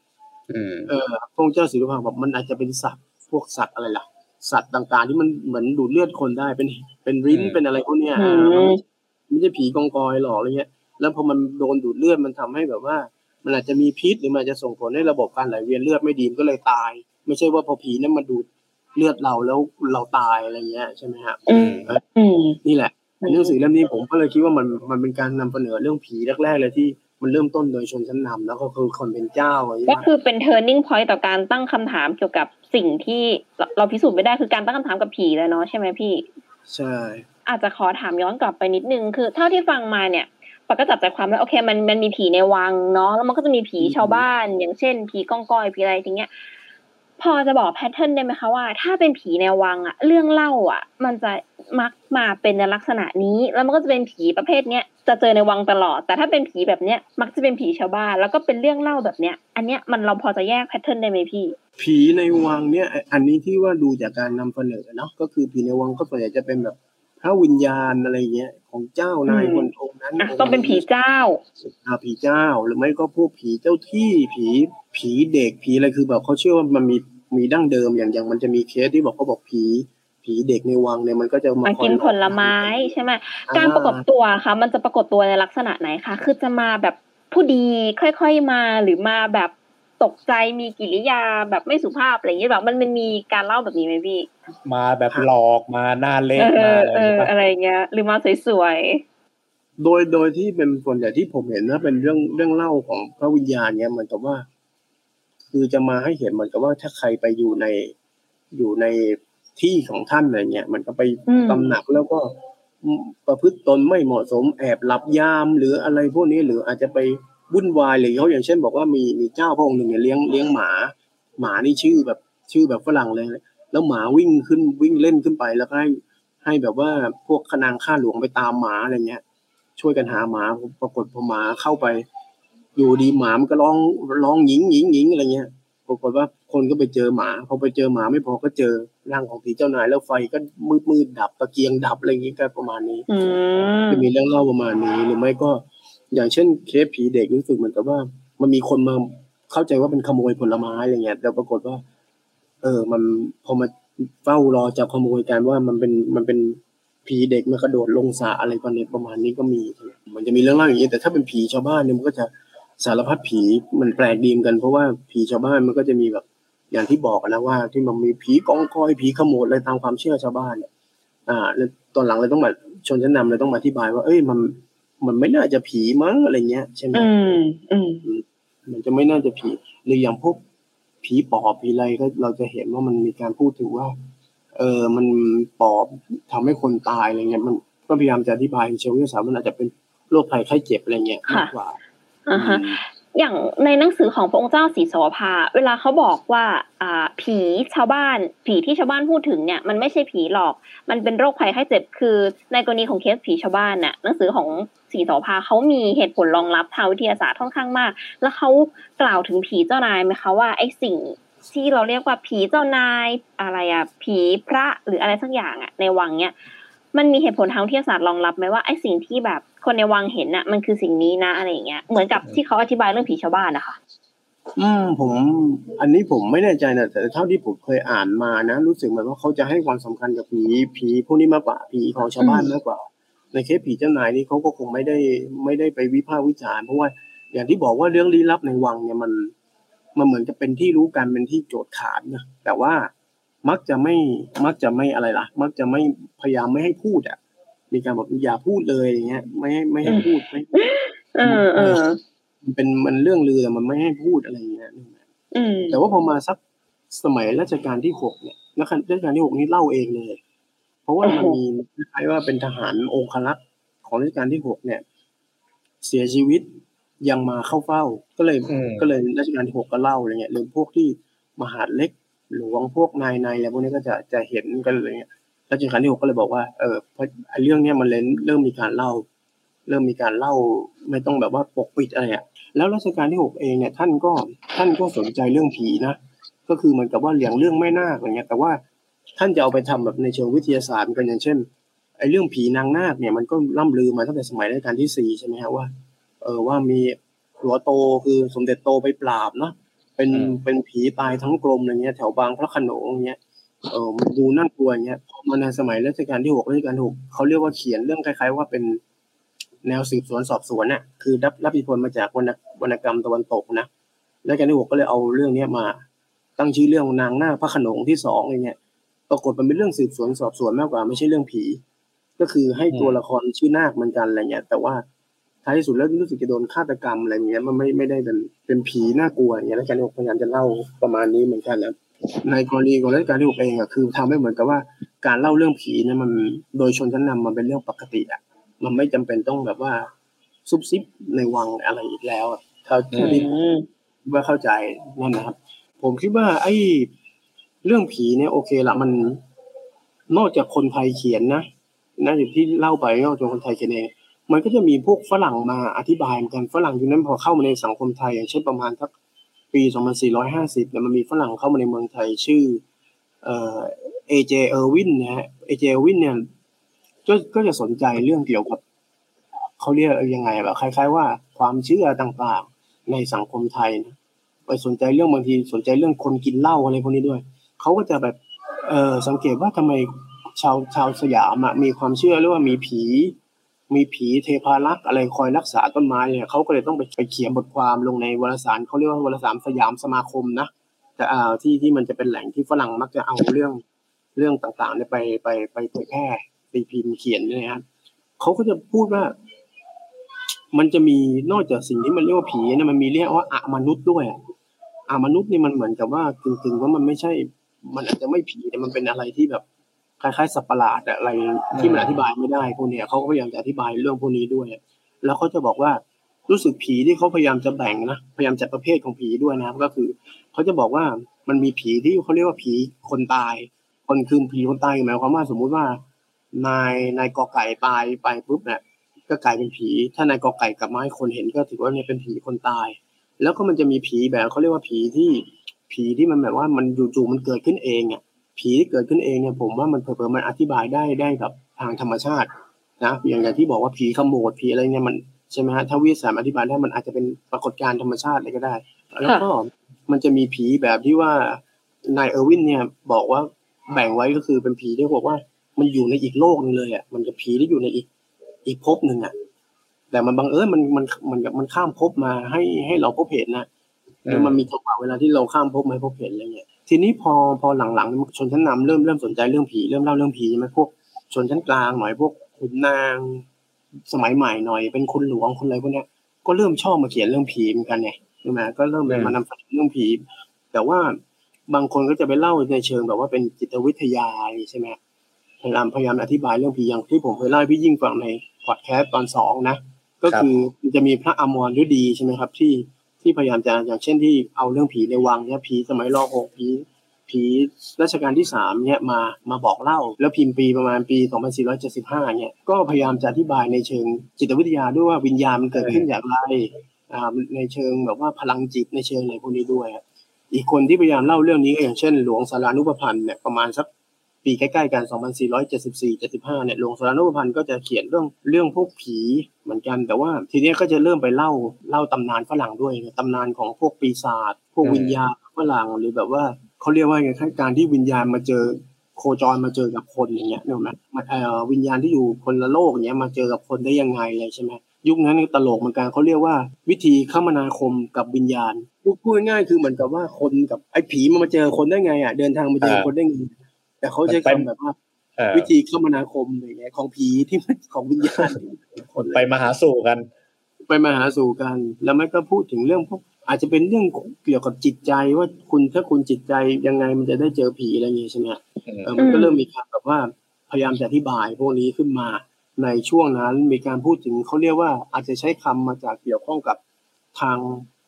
อืมเออพระองค์เจ้าศิริภาบอกมันอาจจะเป็นสัตว์พวกสัตว์อะไรล่ะ สัตว์ต่างๆ ที่มันเหมือนดูดเลือดคนได้เป็นเป็นริ้นอืมเป็นอะไรพวกเนี้ยอืเออมมันไม่ใช่ผีกองกอยหรอกอะไรเงี้ย แล้วพอมันโดนดูดเลือดมันทำให้แบบว่า มันอาจจะมีพิษหรือมันอาจจะส่งผลให้ระบบการไหลเวียนเลือดไม่ดีมันก็เลยตาย ไม่ใช่ว่าพอผีนั้นมาดูดเลือดเราแล้วเราตายอะไรเงี้ยใช่ไหมฮะอืมอืมนี่แหละหนังสือเล่มนี้ผมก็เลยคิดว่ามันมันเป็นการนำเสนอเรื่องผีแรกๆเลยที่มันเริ่มต้นโดยชนชั้นนำแล้วก็คือคนเป็นเจ้าอะไรอย่างก็เงี้ยคือเป็น turning point ต่อการตั้งคำถามเกี่ยวกับ สิ่งที่เราเราพิสูจน์ไม่ได้คือการตั้งคำถามกับผีแล้วเนาะใช่ไหมพี่ ใช่ อาจจะขอถามย้อนกลับไปนิดนึงคือ เท่าที่ฟังมาเนี่ยปกก็จับใจความแล้วโอเคมันมันมีผีในวังเนาะแล้วมันก็จะมีผีชาวบ้าน อย่างเช่น ผีก้องก้อยผีอะไรอย่างเงี้ย พอจะบอกแพทเทิร์นได้ไหมคะว่า ถ้าเป็นผีในวังอะเรื่องเล่าอะมันจะมักมาเป็นในลักษณะนี้ แล้วมันก็จะเป็นผีประเภทเนี้ยจะเจอในวังตลอด แต่ถ้าเป็นผีแบบเนี้ยมักจะเป็นผีชาวบ้าน แล้วก็เป็นเรื่องเล่าแบบเนี้ย อันเนี้ยมันเราพอจะแยกแพทเทิร์นได้ไหมพี่ ผีในวังเนี่ย อันนี้ที่ว่าดูจากการนำเสนอเนาะก็คือผีในวังก็ส่วนใหญ่จะเป็นแบบพระวิญญาณอะไรเงี้ยของเจ้านายอืมคนองค์นั้นอะต้องเป็นผีเจ้าอ่าผีเจ้าหรือไม่ก็พวกผีเจ้าที่ผีผีเด็กผีอะไรคือแบบเขาเชื่อว่ามันมีมีดั้งเดิมอย่างอย่างมันจะมีเคสที่บอกเขาบอกผีผีเด็กในวังเนี่ยมันก็จะมามาคอยกินผลไม้ใช่ไหมการปรากฏตัวค่ะ มันจะปรากฏตัวในลักษณะไหนคะคือจะมาแบบผู้ดีค่อยๆมาหรือมาแบบ ตกใจมีกิริยาแบบไม่สุภาพอะไรอย่างเงี้ยแบบมันมันมีการเล่าแบบนี้ไหมพี่ มาแบบหลอกมาหน้าเล็กเอมาออะไรเออแบบอะไรเงี้ย หรือมาสวยโดยโดยที่เป็นส่วนใหญ่ที่ผมเห็นนะเป็นเรื่องเรื่องเล่าของพระวิญญาณเนี่ยเหมือนกับว่า คือจะมาให้เห็นเหมือนกับว่าถ้าใครไปอยู่ในอยู่ในที่ของท่านอะไรเงี้ยมันก็ไปอืมตำหนักแล้วก็ประพฤติตนไม่เหมาะสมแอบหลับยามหรืออะไรพวกนี้หรืออาจจะไป วุ่นวายหรือเขาอย่างเช่น บอกว่ามีมีเจ้าพระองค์หนึ่งเนี่ยเลี้ยงเลี้ยงหมา หมานี่ชื่อแบบชื่อแบบฝรั่งเลย แล้วหมาวิ่งขึ้นวิ่งเล่นขึ้นไปแล้วก็ให้ให้แบบว่าพวกขนางข้าหลวงไปตามหมาอะไรเงี้ย ช่วยกันหาหมาปรากฏพอหมาเข้าไป อยู่ดีหมามันก็ร้องร้องหญิงหญิงหญิงอะไรเงี้ยปรากฏว่าคนก็ไปเจอหมาพอไปเจอหมาไม่พอก็เจอร่างของผีเจ้านายแล้วไฟก็มืดมืดดับตะเกียงดับอะไรอย่างงี้ก็ประมาณนี้ๆอืมจะมีเรื่องเล่าประมาณนี้หรือไม่ก็ อย่างเช่นเคสผีเด็กรู้สึกเหมือนกับว่า มันมีคนมาเข้าใจว่าเป็นขโมยผลไม้อะไรเงี้ยแต่ปรากฏว่า เออ มันพอมาเฝ้ารอจับขโมยกันว่ามันเป็นมันเป็นผีเด็กมากระโดดลงสระอะไรประมาณนี้ประมาณนี้ก็มี มันจะมีเรื่องเล่าอย่างนี้แต่ถ้าเป็นผีชาวบ้านเนี่ยมันก็จะสารพัดผีมันแปลกดีมกัน เพราะว่าผีชาวบ้านมันก็จะมีแบบอย่างที่บอกนะว่า ที่มันมีผีกองกอยผีขโมดอะไรตามความเชื่อชาวบ้านเนี่ย อ่าแล้วตอนหลังเลยต้องมาชนชั้นนำเลยต้องมาอธิบายว่า เอ้ยมัน มันไม่น่าจะผีมั้งอะไรเงี้ยใช่ไหมอืมอืมมันจะไม่น่าจะผีหรืออย่างพวกผีปอบผีอะไรก็เราจะเห็นว่ามันมีการพูดถึงว่า เออมันปอบทำให้คนตายอะไรเงี้ย มันก็พยายามจะอธิบายเชิงวิทยาศาสตร์มันอาจจะเป็นโรคภัยไข้เจ็บอะไรเงี้ยมากกว่าอ่าฮะ อย่างในหนังสือของพระองค์เจ้าศรีสวภาเวลาเขาบอกว่าอ่าผีชาวบ้าน ผีที่ชาวบ้านพูดถึงเนี่ยมันไม่ใช่ผีหรอก มันเป็นโรคภัยไข้เจ็บคือ ในกรณีของเคสผีชาวบ้านน่ะหนังสือของศรีสวภาเขามีเหตุผลรองรับทางวิทยาศาสตร์ค่อนข้างมาก แล้วเขากล่าวถึงผีเจ้านายไหมคะว่าไอ้สิ่งที่เราเรียกว่าผีเจ้านายอะไรอะผีพระหรืออะไรสักอย่างอะในวังเนี่ยมันมีเหตุผลทางวิทยาศาสตร์รองรับไหมว่าไอ้สิ่งที่แบบ คนในวังเห็นน่ะมันคือสิ่งนี้นะอะไรอย่างเงี้ยเหมือนกับที่เขาอธิบายเรื่องผีชาวบ้านนะคะอืมผม อันนี้ผมไม่แน่ใจนะแต่เท่าที่ผมเคยอ่านมานะ รู้สึกเหมือนว่าเขาจะให้ความสำคัญกับผีผีพวกนี้มากกว่าผีของชาวบ้านมากกว่า ในเคสผีเจ้านายนี่เขาก็คงไม่ได้ไม่ได้ไปวิพากษ์วิจารณ์เพราะว่าอย่างที่บอกว่าเรื่องลี้ลับในวังเนี่ยมันมันเหมือนจะเป็นที่รู้กันเป็นที่โจทย์ขานนะแต่ว่ามักจะไม่มักจะไม่อะไรล่ะ มักจะไม่พยายามไม่ให้พูดอะ มีการบอกอย่าพูดเลยอย่างเงี้ย ไม่ให้ไม่ให้พูดไม่เออเออมันเป็นมันเรื่องลือแต่มันไม่ให้พูดอะไรอย่างเงี้ยอืมแต่ว่าพอมาสักสมัยรัชกาลที่หกเนี่ยรัชกาลที่หกนี้เล่าเองเลย เพราะว่ามันมีคล้ายๆว่าเป็นทหารองครักษ์ของรัชกาลที่หกเนี่ย เสียชีวิตยังมาเข้าเฝ้า ก็เลยอืมก็เลยรัชกาลที่หกก็เล่าอะไรเงี้ยหรือพวกที่มหาดเล็กหลวงพวกนายในอะไรพวกนี้ก็จะจะเห็นกันเลยเงี้ย รัชกาลที่หกก็เลยบอกว่าเออเพราะไอ้เรื่องเนี้ยมันเลยเริ่มมีการเล่า เริ่มมีการเล่าไม่ต้องแบบว่าปกปิดอะไรอะแล้วรัชกาลที่หกเองเนี่ยท่านก็ท่านก็สนใจเรื่องผีนะก็คือเหมือนกับว่าเลี้ยงเรื่องแม่นาคอะไรเงี้ยแต่ว่าท่านจะเอาไปทำแบบในเชิงวิทยาศาสตร์กันอย่างเช่นไอ้เรื่องผีนางนาคเนี่ยมันก็ล่ำลือมาตั้งแต่สมัยรัชกาลที่สี่ใช่ไหมฮะว่าเออว่ามีหัวโตคือสมเด็จโตไปปราบเนาะเป็นอืมเป็นผีตายทั้งกรมอะไรเงี้ยแถวบางพระโขนงอย่างเงี้ย เออมันดูน่ากลัวอย่างเงี้ยพอมาในสมัยรัชกาลที่หกรัชกาลที่หกเขาเรียกว่าเขียนเรื่องคล้ายๆ ว่าเป็นแนวสืบสวนสอบสวนน่ะ คือรับรับอิทธิพลมาจากวรรณวรรณกรรมตะวันตกนะแล้วการที่หกก็เลยเอาเรื่องเนี้ยมา ตั้งชื่อเรื่องนางนาคพระขนงที่สองอะไรเงี้ยปรากฏมันเป็นเรื่องสืบสวนสอบสวนมากกว่าไม่ใช่เรื่องผี ก็คือให้ตัวละครชื่อนาคเหมือนกันอะไรเงี้ยแต่ว่าท้ายที่สุดแล้วรู้สึกจะโดนฆาตกรรมอะไรเงี้ยมันไม่ไม่ได้เป็นเป็นผีน่ากลัวอย่างเงี้ยแล้วการที่หกพยายามจะเล่าประมาณนี้เหมือนกันนะ ในกรณีของรัชกาลที่หกเองอะคือทำให้เหมือนกับว่าการเล่าเรื่องผีเนี่ยมันโดยชนชั้นนำมันเป็นเรื่องปกติอะมันไม่จำเป็นต้องแบบว่าซุบซิบในวังอะไรอีกแล้วเท่าที่ว่าเข้าใจนั่นนะครับ ผมคิดว่า ไอ้เรื่องผีเนี่ยโอเคละมันนอกจากคนไทยเขียนนะนะอย่างที่เล่าไปนอกจากคนไทยเขียนเองมันก็จะมีพวกฝรั่งมาอธิบายเหมือนกันฝรั่งยุคนั้นพอเข้ามาในสังคมไทยอย่างเช่นประมาณสัก ปี 2450เนี่ยมันมีฝรั่งเข้ามาในเมืองไทยชื่อเอเจเออร์วินนะฮะเอเจเออร์วินเนี่ยก็ก็จะสนใจเรื่องเกี่ยวกับเขาเรียกยังไงแบบคล้ายๆว่าความเชื่อต่างๆในสังคมไทยนะไปสนใจเรื่องบางทีสนใจเรื่องคนกินเหล้าอะไรพวกนี้ด้วยเขาก็จะแบบเออสังเกตว่าทำไมชาวชาวสยามมีความเชื่อเรื่องว่ามีผี มีผีเทพารักษ์อะไรคอยรักษาต้นไม้เนี่ยเขาก็เลยต้องไปไปเขียนบทความลงในวารสารเขาเรียกว่าวารสารสยามสมาคมนะแต่อ่าที่ที่มันจะเป็นแหล่งที่ฝรั่งมักจะเอาเรื่องเรื่องต่างๆเนี่ยไปไปไปเผยแพร่ตีพิมพ์เขียนเนี่ยครับเขาก็จะพูดว่า มันจะมีนอกจากสิ่งที่มันเรียกว่าผีเนี่ยมันมีเรียกว่าอะมนุษย์ด้วยอะอะมนุษย์นี่มันเหมือนกับว่ากึ่งๆว่ามันไม่ใช่ มันอาจจะไม่ผีแต่มันเป็นอะไรที่แบบ คล้ายๆสัตว์ประหลาดอะอะไรที่มันอธิบายไม่ได้พวกเนี้ยเขาก็พยายามจะอธิบายเรื่องพวกนี้ด้วย แล้วเขาจะบอกว่ารู้สึกผีที่เขาพยายามจะแบ่งนะพยายามจัดประเภทของผีด้วยนะครับก็คือเขาจะบอกว่ามันมีผีที่เขาเรียกว่าผีคนตาย คนคือผีคนตายหมายความว่าสมมุติว่านายนายกอไก่ตายไปปุ๊บเนี่ยก็กลายเป็นผี ถ้านายกอไก่กลับมาให้คนเห็นก็ถือว่าเนี่ยเป็นผีคนตาย แล้วก็มันจะมีผีแบบเขาเรียกว่าผีที่ผีที่มันแบบว่ามันจู่ๆมันเกิดขึ้นเองอะ ผีที่เกิดขึ้นเองเนี่ยผมว่ามันเผลอๆมันอธิบายได้ได้แบบทางธรรมชาตินะอย่างอย่างที่บอกว่าผีขโมดผีอะไรเนี่ยมันใช่ไหมฮะถ้าวิทยาศาสตร์อธิบายได้มันอาจจะเป็นปรากฏการณ์ธรรมชาติอะไรก็ได้ แล้วก็มันจะมีผีแบบที่ว่านายเออร์วินเนี่ยบอกว่าแบ่งไว้ก็คือเป็นผีที่บอกว่า มันอยู่ในอีกโลกหนึงเลยอะมันจะผีที่อยู่ในอีกอีกภพหนึ่งอะแต่มันบังเอิญมันมันมันมันข้ามภพมาให้ให้เราพบเห็นนะแล้วมันมีจังหวะเวลาที่เราข้ามภพมาพบเห็นอะไรเงี้ย ทีนี้พอพอหลังๆชนชั้นนำเริ่มเริ่มสนใจเรื่องผีเริ่มเล่าเรื่องผีใช่ไหมพวกชนชั้นกลางหน่อยพวกคขุนนางสมัยใหม่หน่อยเป็นคนหลวงคนอะไรพวกเนี้ยก็เริ่มชอบมาเขียนเรื่องผีเหมือนกันเนี่ยใช่ไหมก็เริ่มมานำเสนอเรื่องผี แต่ว่าบางคนก็จะไปเล่าในเชิงแบบว่าเป็นจิตวิทยาใช่ไหมพยายามพยายามอธิบายเรื่องผีอย่างที่ผมเคยเล่าให้พี่ยิ่งฟังในพอดแคสต์ตอนสองนะก็คือจะมีพระอมรฤดีใช่ไหมครับที่ ที่พยายามจะอย่างเช่นที่เอาเรื่องผีในวังเนี่ยผีสมัยรอหกผีผีรัชกาลที่สามเนี่ยมามาบอกเล่า แล้วพิมพ์ปีประมาณปี 2475เนี่ยก็พยายามจะอธิบายในเชิงจิตวิทยาด้วยว่าวิญญาณมันเกิดขึ้นอย่างไรอ่าในเชิงแบบว่าพลังจิตในเชิงอะไรพวกนี้ด้วย อีกคนที่พยายามเล่าเรื่องนี้ก็อย่างเช่น หลวงสารานุปพันธ์เนี่ยประมาณสัก ปีใกล้ๆกัน 2474-75 เนี่ยหลวงสารนุพันธ์ก็จะเขียนเรื่องเรื่องพวกผีเหมือนกัน แต่ว่าทีนี้ก็จะเริ่มไปเล่าเล่าตำนานฝรั่งด้วยตำนานของพวกปีศาจพวกวิญญาณฝรั่งหรือแบบว่าเขาเรียกว่าไงการที่วิญญาณมาเจอโคจรมาเจอกับคนอย่างเงี้ยเนี่ยมันวิญญาณที่อยู่คนละโลกเงี้ยมาเจอกับคนได้ยังไงเลยใช่ไหมยุคนั้นตลกเหมือนกันเขาเรียกว่า วิธีคมนาคมกับวิญญาณพูดง่ายๆคือเหมือนกับว่าคนกับไอ้ผีมันมาเจอคนได้ไงอะเดินทางมาเจอคนได้ไง แต่เขาใช้คำแบบว่าวิธีคมนาคมอย่างเงี้ยของผีที่ของวิญญาณคนไปมาหาสู่กัน ไปมาหาสู่กัน แล้วมันก็พูดถึงเรื่องพวกอาจจะเป็นเรื่องเกี่ยวกับจิตใจว่าคุณถ้าคุณจิตใจยังไงมันจะได้เจอผีอะไรอย่างเงี้ยใช่ไหมเออมันก็เริ่มมีการแบบว่าพยายามจะอธิบายพวกนี้ขึ้นมาในช่วงนั้นมีการพูดถึงเขาเรียกว่าอาจจะใช้คำมาจากเกี่ยวข้องกับทาง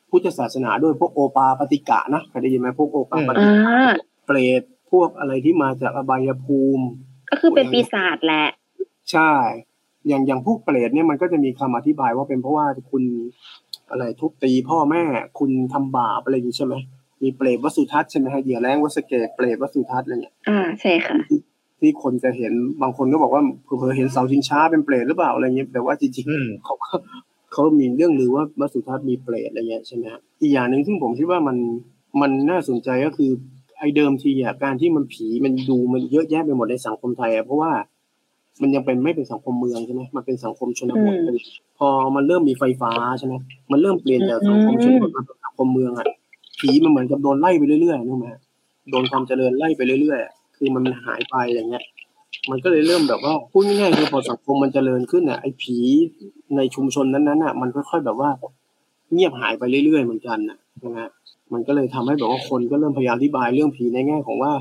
พุทธศาสนาด้วยพวกโอปาปฏิกะนะเคยได้ยินไหมพวกโอปาปฏิกะเปรต พวกอะไรที่มาจากอบายภูมิ ก็คือเป็นปีศาจแหละ ใช่ อย่างอย่างพวกเปรตเนี่ยมันก็จะมีคำอธิบายว่าเป็นเพราะว่าคุณอะไรทุบตีพ่อแม่คุณทำบาปอะไรอย่างนี้ใช่ไหมมีเปรตวสุทัศน์ใช่ไหมฮะเหยื่อแรงวัสเกตเปรตวสุทัศน์อะไรเงี้ยอ่าใช่ค่ะที่คนจะเห็นบางคนก็บอกว่าเผื่อเห็นเสาชิงช้าเป็นเปรตหรือเปล่าอะไรเงี้ยแต่ว่าจริงๆเขาเขามีเรื่องหรือว่าวสุทัศน์มีเปรตอะไรเงี้ยใช่ไหมอีกอย่างหนึ่งซึ่งผมคิดว่ามันมันน่าสนใจก็คือ ไอ้เดิมทีอะการที่มันผีมันดูมันเยอะแยะไปหมดในสังคมไทยอะเพราะว่ามันยังเป็นไม่เป็นสังคมเมืองใช่ไหมมันเป็นสังคมชนบทพอมันเริ่มมีไฟฟ้าใช่ไหมมันเริ่มเปลี่ยนจากสังคมชนบทมาเป็นสังคมเมืองอะผีมันเหมือนกับโดนไล่ไปเรื่อยๆนึกไหมโดนความเจริญไล่ไปเรื่อยๆคือมันหายไปอย่างเงี้ย มันก็เลยเริ่มแบบว่าพูดง่ายๆคือพอสังคมมันเจริญขึ้นอะไอ้ผีในชุมชนนั้นๆอะ มันค่อยๆแบบว่า เงียบหายไปเรื่อยๆเหมือนกันนะนะฮะมันก็เลยทำให้แบบว่าคนก็เริ่มพยายามอธิบายเรื่องผีในแง่ของว่า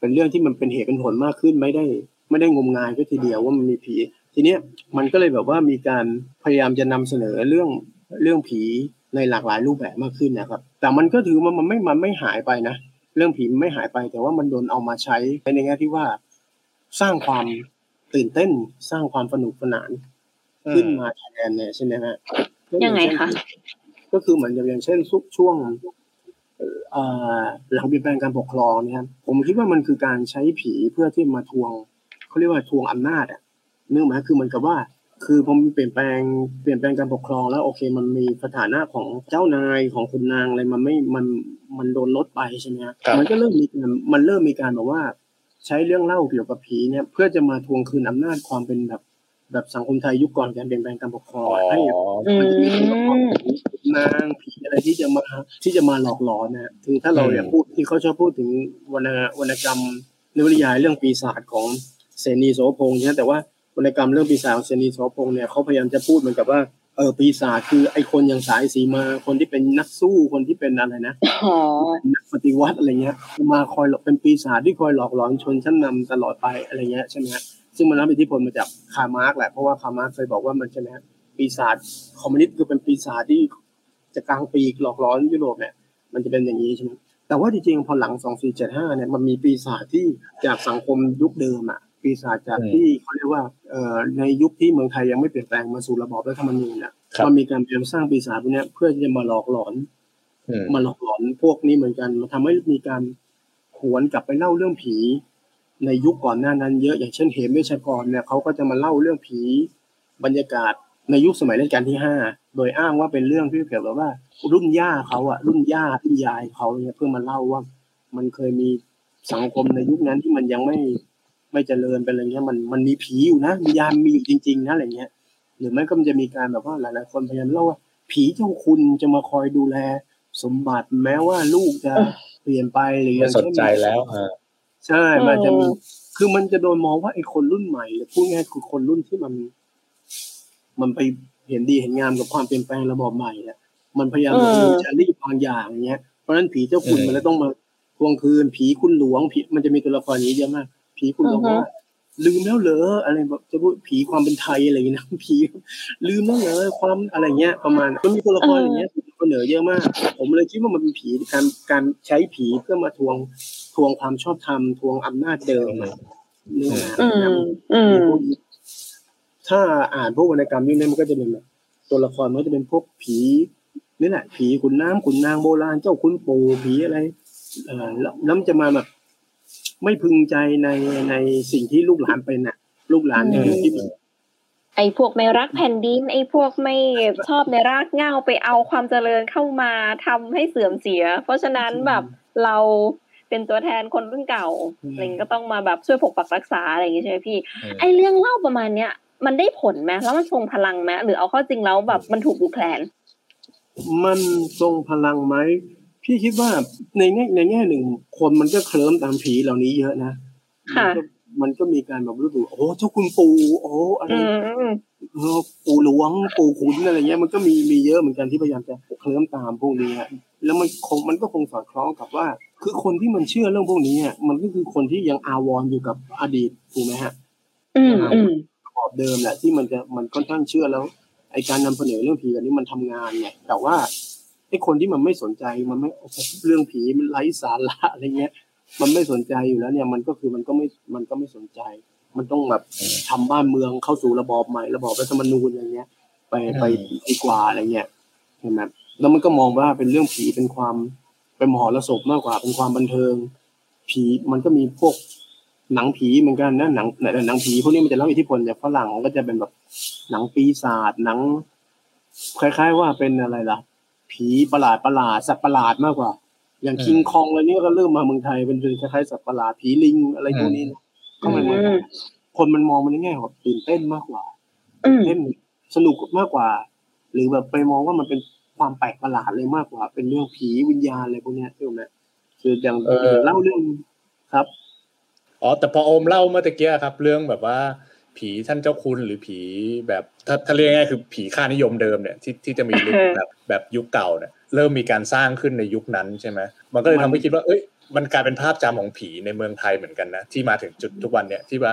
เป็นเรื่องที่มันเป็นเหตุเป็นผลมากขึ้นไม่ได้ ไม่ได้งมงายก็ทีเดียวว่ามันมีผี ทีเนี้ยมันก็เลยแบบว่ามีการพยายามจะนำเสนอเรื่องเรื่องผีในหลากหลายรูปแบบมากขึ้นนะครับ แต่มันก็ถือว่ามันไม่มันไม่หายไปนะ เรื่องผีไม่หายไป แต่ว่ามันโดนเอามาใช้ในแง่ที่ว่า สร้างความตื่นเต้นสร้างความสนุกสนาน ขึ้นมาแทนเนี่ยใช่ไหมฮะยังไงคะ ก็คือเหมือนอย่างเช่นช่วงหลังเปลี่ยนแปลงการปกครองเนี่ยผมคิดว่ามันคือการใช้ผีเพื่อที่มาทวงเขาเรียกว่าทวงอำนาจอะเนื่องมาคือเหมือนกับว่า คือผมเปลี่ยนแปลงเปลี่ยนแปลงการปกครองแล้วโอเค มันมีสถานะของเจ้านายของคุณนางอะไรมันไม่มันมันโดนลดไปใช่ไหมมันก็เริ่มมีมันเริ่มมีการแบบว่า ใช้เรื่องเล่าเกี่ยวกับผีเนี่ย เพื่อจะมาทวงคืนอำนาจความเป็นแบบ แบบสังคมไทยยุคก่อนการเปลี่ยนแปลงการปกครองให้มันจะมีนางผีอะไรที่จะมาที่จะมาหลอกหลอนนะคือถ้าเราอยากพูดที่เขาชอบพูดถึงวรรณวรรณกรรมนวนิยายเรื่องปีศาจของเสนีโสพงษ์เนี่ยแต่ว่าวรรณกรรมเรื่องปีศาจของเสนีโสพงษ์เนี่ยเขาพยายามจะพูดเหมือนกับว่าเออปีศาจคือไอคนอย่างสายสีมาคนที่เป็นนักสู้คนที่เป็นอะไรนะนักปฏิวัติอะไรเงี้ยมาคอยเป็นปีศาจที่คอยหลอกหลอนชนชั้นนำตลอดไปอะไรเงี้ยใช่ไหมซึ่งมันรับอิทธิพลมาจากคาร์ลมาร์กซ์แหละเพราะว่าคาร์ลมาร์กซ์เคยบอกว่ามันใช่ไหมปีศาจคอมมิวนิสต์คือเป็นปีศาจที่ จะกางปีกหลอกหลอนยุโรปเนี่ยมันจะเป็นอย่างนี้ใช่ไหมแต่ว่าจริงๆพอหลัง 2475 เนี่ยมันมีปีศาจที่จากสังคมยุคเดิมอะปีศาจจากที่เขาเรียกว่าเอ่อในยุคที่เมืองไทยยังไม่เปลี่ยนแปลงมาสู่ระบอบรัฐธรรมนูญเนี่ยมันมีการพยายามสร้างปีศาจพวกนี้เพื่อที่จะมาหลอกหลอนมาหลอกหลอนพวกนี้เหมือนกันมาทำให้มีการหวนกลับไปเล่าเรื่องผี ในยุคก่อนหน้านั้นเยอะอย่างเช่นเหมเมชกรเนี่ยเขาก็จะมาเล่าเรื่องผีบรรยากาศในยุคสมัยรัชกาลที่ห้า โดยอ้างว่าเป็นเรื่องที่เกี่ยวกับว่า รุ่นย่าเขาอะรุ่นย่ารุ่นยายเขาเนี่ยเพื่อมาเล่าว่า มันเคยมีสังคมในยุคนั้นที่มันยังไม่ไม่เจริญเป็นอะไรเงี้ยมันมันมีผีอยู่นะมียามมีอยู่จริงๆนะอะไรเงี้ย หรือไม่ก็มันจะมีการแบบว่าหลายๆคนพยายามเล่าว่า ผีเจ้าคุณจะมาคอยดูแล สมบัติแม้ว่าลูกจะเปลี่ยนไปหรือยังสนใจแล้วใช่มันจะมีคือมันจะโดนมองว่าไอ้คนรุ่นใหม่หรือพูดง่ายๆคือคนรุ่นที่มัน มันไป เห็นดีเห็นงามกับความเปลี่ยนแปลงระบอบใหม่เนี่ยมันพยายามเออจะรีบบางอย่างอย่างเงี้ยเพราะฉะนั้นผีเจ้าคุณเออมันเลยต้องมาทวงคืน ผีคุณหลวงผีมันจะมีตัวละครนี้เยอะมาก ผีคุณหลวงอือฮะว่าลืมแล้วเหรออะไรแบบจะพูดผีความเป็นไทยอะไรอย่างเงี้ยนะผีลืมแล้วเหรอความอะไรเงี้ย ประมาณมันมีตัวละครอย่างเงี้ยเสนอเยอะมาก ผมเลยคิดว่ามันเป็นผีการการใช้ผีเพื่อมาทวงทวงความชอบธรรมทวงอำนาจเดิมอะนึกออกไหมอืมอืมพวกนี้ ถ้าอ่านพวกวรรณกรรมยุคนี้มันก็จะเป็นแบบตัวละครมันก็จะเป็นพวกผีนี่แหละผีขุนน้ำขุนนางโบราณเจ้าคุณปู่ผีอะไรเอ่อแล้วมันจะมาแบบไม่พึงใจในในสิ่งที่ลูกหลานเป็นน่ะ ลูกหลานในยุคที่ไอ้พวกไม่รักแผ่นดิน ไอ้พวกไม่ชอบในรากเง้าไปเอาความเจริญเข้ามาทำให้เสื่อมเสีย เพราะฉะนั้นแบบเราเป็นตัวแทนคนรุ่นเก่าอะไรองก็ต้องมาแบบช่วยปกปักรักษาอะไรอย่างงี้ใช่ไหมพี่ ไอ้เรื่องเล่าประมาณเนี้ย มันได้ผลไหมแล้วมันทรงพลังไหมหรือเอาเข้อจริงแล้วแบบมันถูกดูแคลน มันทรงพลังไหมพี่คิดว่าในแง่ในแง่หนึ่ง คนมันก็เคลิ้มตามผีเหล่านี้เยอะนะค่ะมันก็มันก็มีการแบบรู้สึกโอ้เจ้าคุณปู่โอ้อะไรอืมเออปู่หลวงปู่ขุนอะไรเงี้ยมันก็มีมีเยอะเหมือนกันที่พยายามจะเคลิ้มตามพวกนี้ฮะแล้วมันคงมันก็คงสอดคล้องกับว่า คือคนที่มันเชื่อเรื่องพวกนี้อะมันก็คือคนที่ยังอาวรณ์อยู่กับอดีตถูกไหมฮะ อืมอืมระบอบเดิมแหละที่มันจะมันค่อนข้างเชื่อแล้วไอการนำเสนอเรื่องผีแบบนี้มันทำงานไงแต่ว่าไอคนที่มันไม่สนใจมันไม่โอ้โหเรื่องผีมันไร้สาระอะไรเงี้ย มันไม่สนใจอยู่แล้วเนี่ยมันก็คือมันก็ไม่มันก็ไม่สนใจ มันต้องแบบทำบ้านเมืองเข้าสู่ระบอบใหม่ระบอบรัฐธรรมนูญอะไรเงี้ย ไปไปดีกว่าอะไรเงี้ยเห็นไหมแล้วมันก็มองว่าเป็นเรื่องผีเป็นความเป็นมหรสพมากกว่าเป็นความบันเทิง ผีมันก็มีพวก หนังผีเหมือนกันนะหนังหนังผีพวกนี้มันจะรับอิทธิพลจากฝรั่งมันก็จะเป็นแบบหนังปีศาจหนัง คล้าย ๆ ว่าเป็นอะไรล่ะ ผีประหลาดประหลาดสัตว์ประหลาดมากกว่า อย่างคิงคองอะไรนี้ก็เริ่มมาเมืองไทยเป็นเป็นคล้ายๆสัตว์ประหลาดผีลิงอะไรพวกนี้นะก็มันอืมคนมันมองมันในแง่ของตื่นเต้นมากกว่าอืมเล่นสนุกมากกว่า หรือแบบไปมองว่ามันเป็นความแปลกประหลาดเลยมากกว่า เป็นเรื่องผีวิญญาณอะไรพวกเนี้ยถูกไหมคืออย่างเออเล่าเรื่องครับ อ๋อแต่พอโอมเล่าเมื่อตะกี้ครับ เรื่องแบบว่า ผีท่านเจ้าคุณหรือผีแบบถ้าถ้าเรียกง่ายๆคือผีค่านิยมเดิมเนี่ยที่ที่จะมีลุคแบบแบบยุคเก่าเนี่ยเริ่มมีการสร้างขึ้นในยุคนั้นใช่ไหมมันก็เลยทำให้คิดว่าเอ้ยมันกลายเป็นภาพจำของผีในเมืองไทยเหมือนกันนะที่มาถึงจุดทุกวันเนี่ยที่ว่า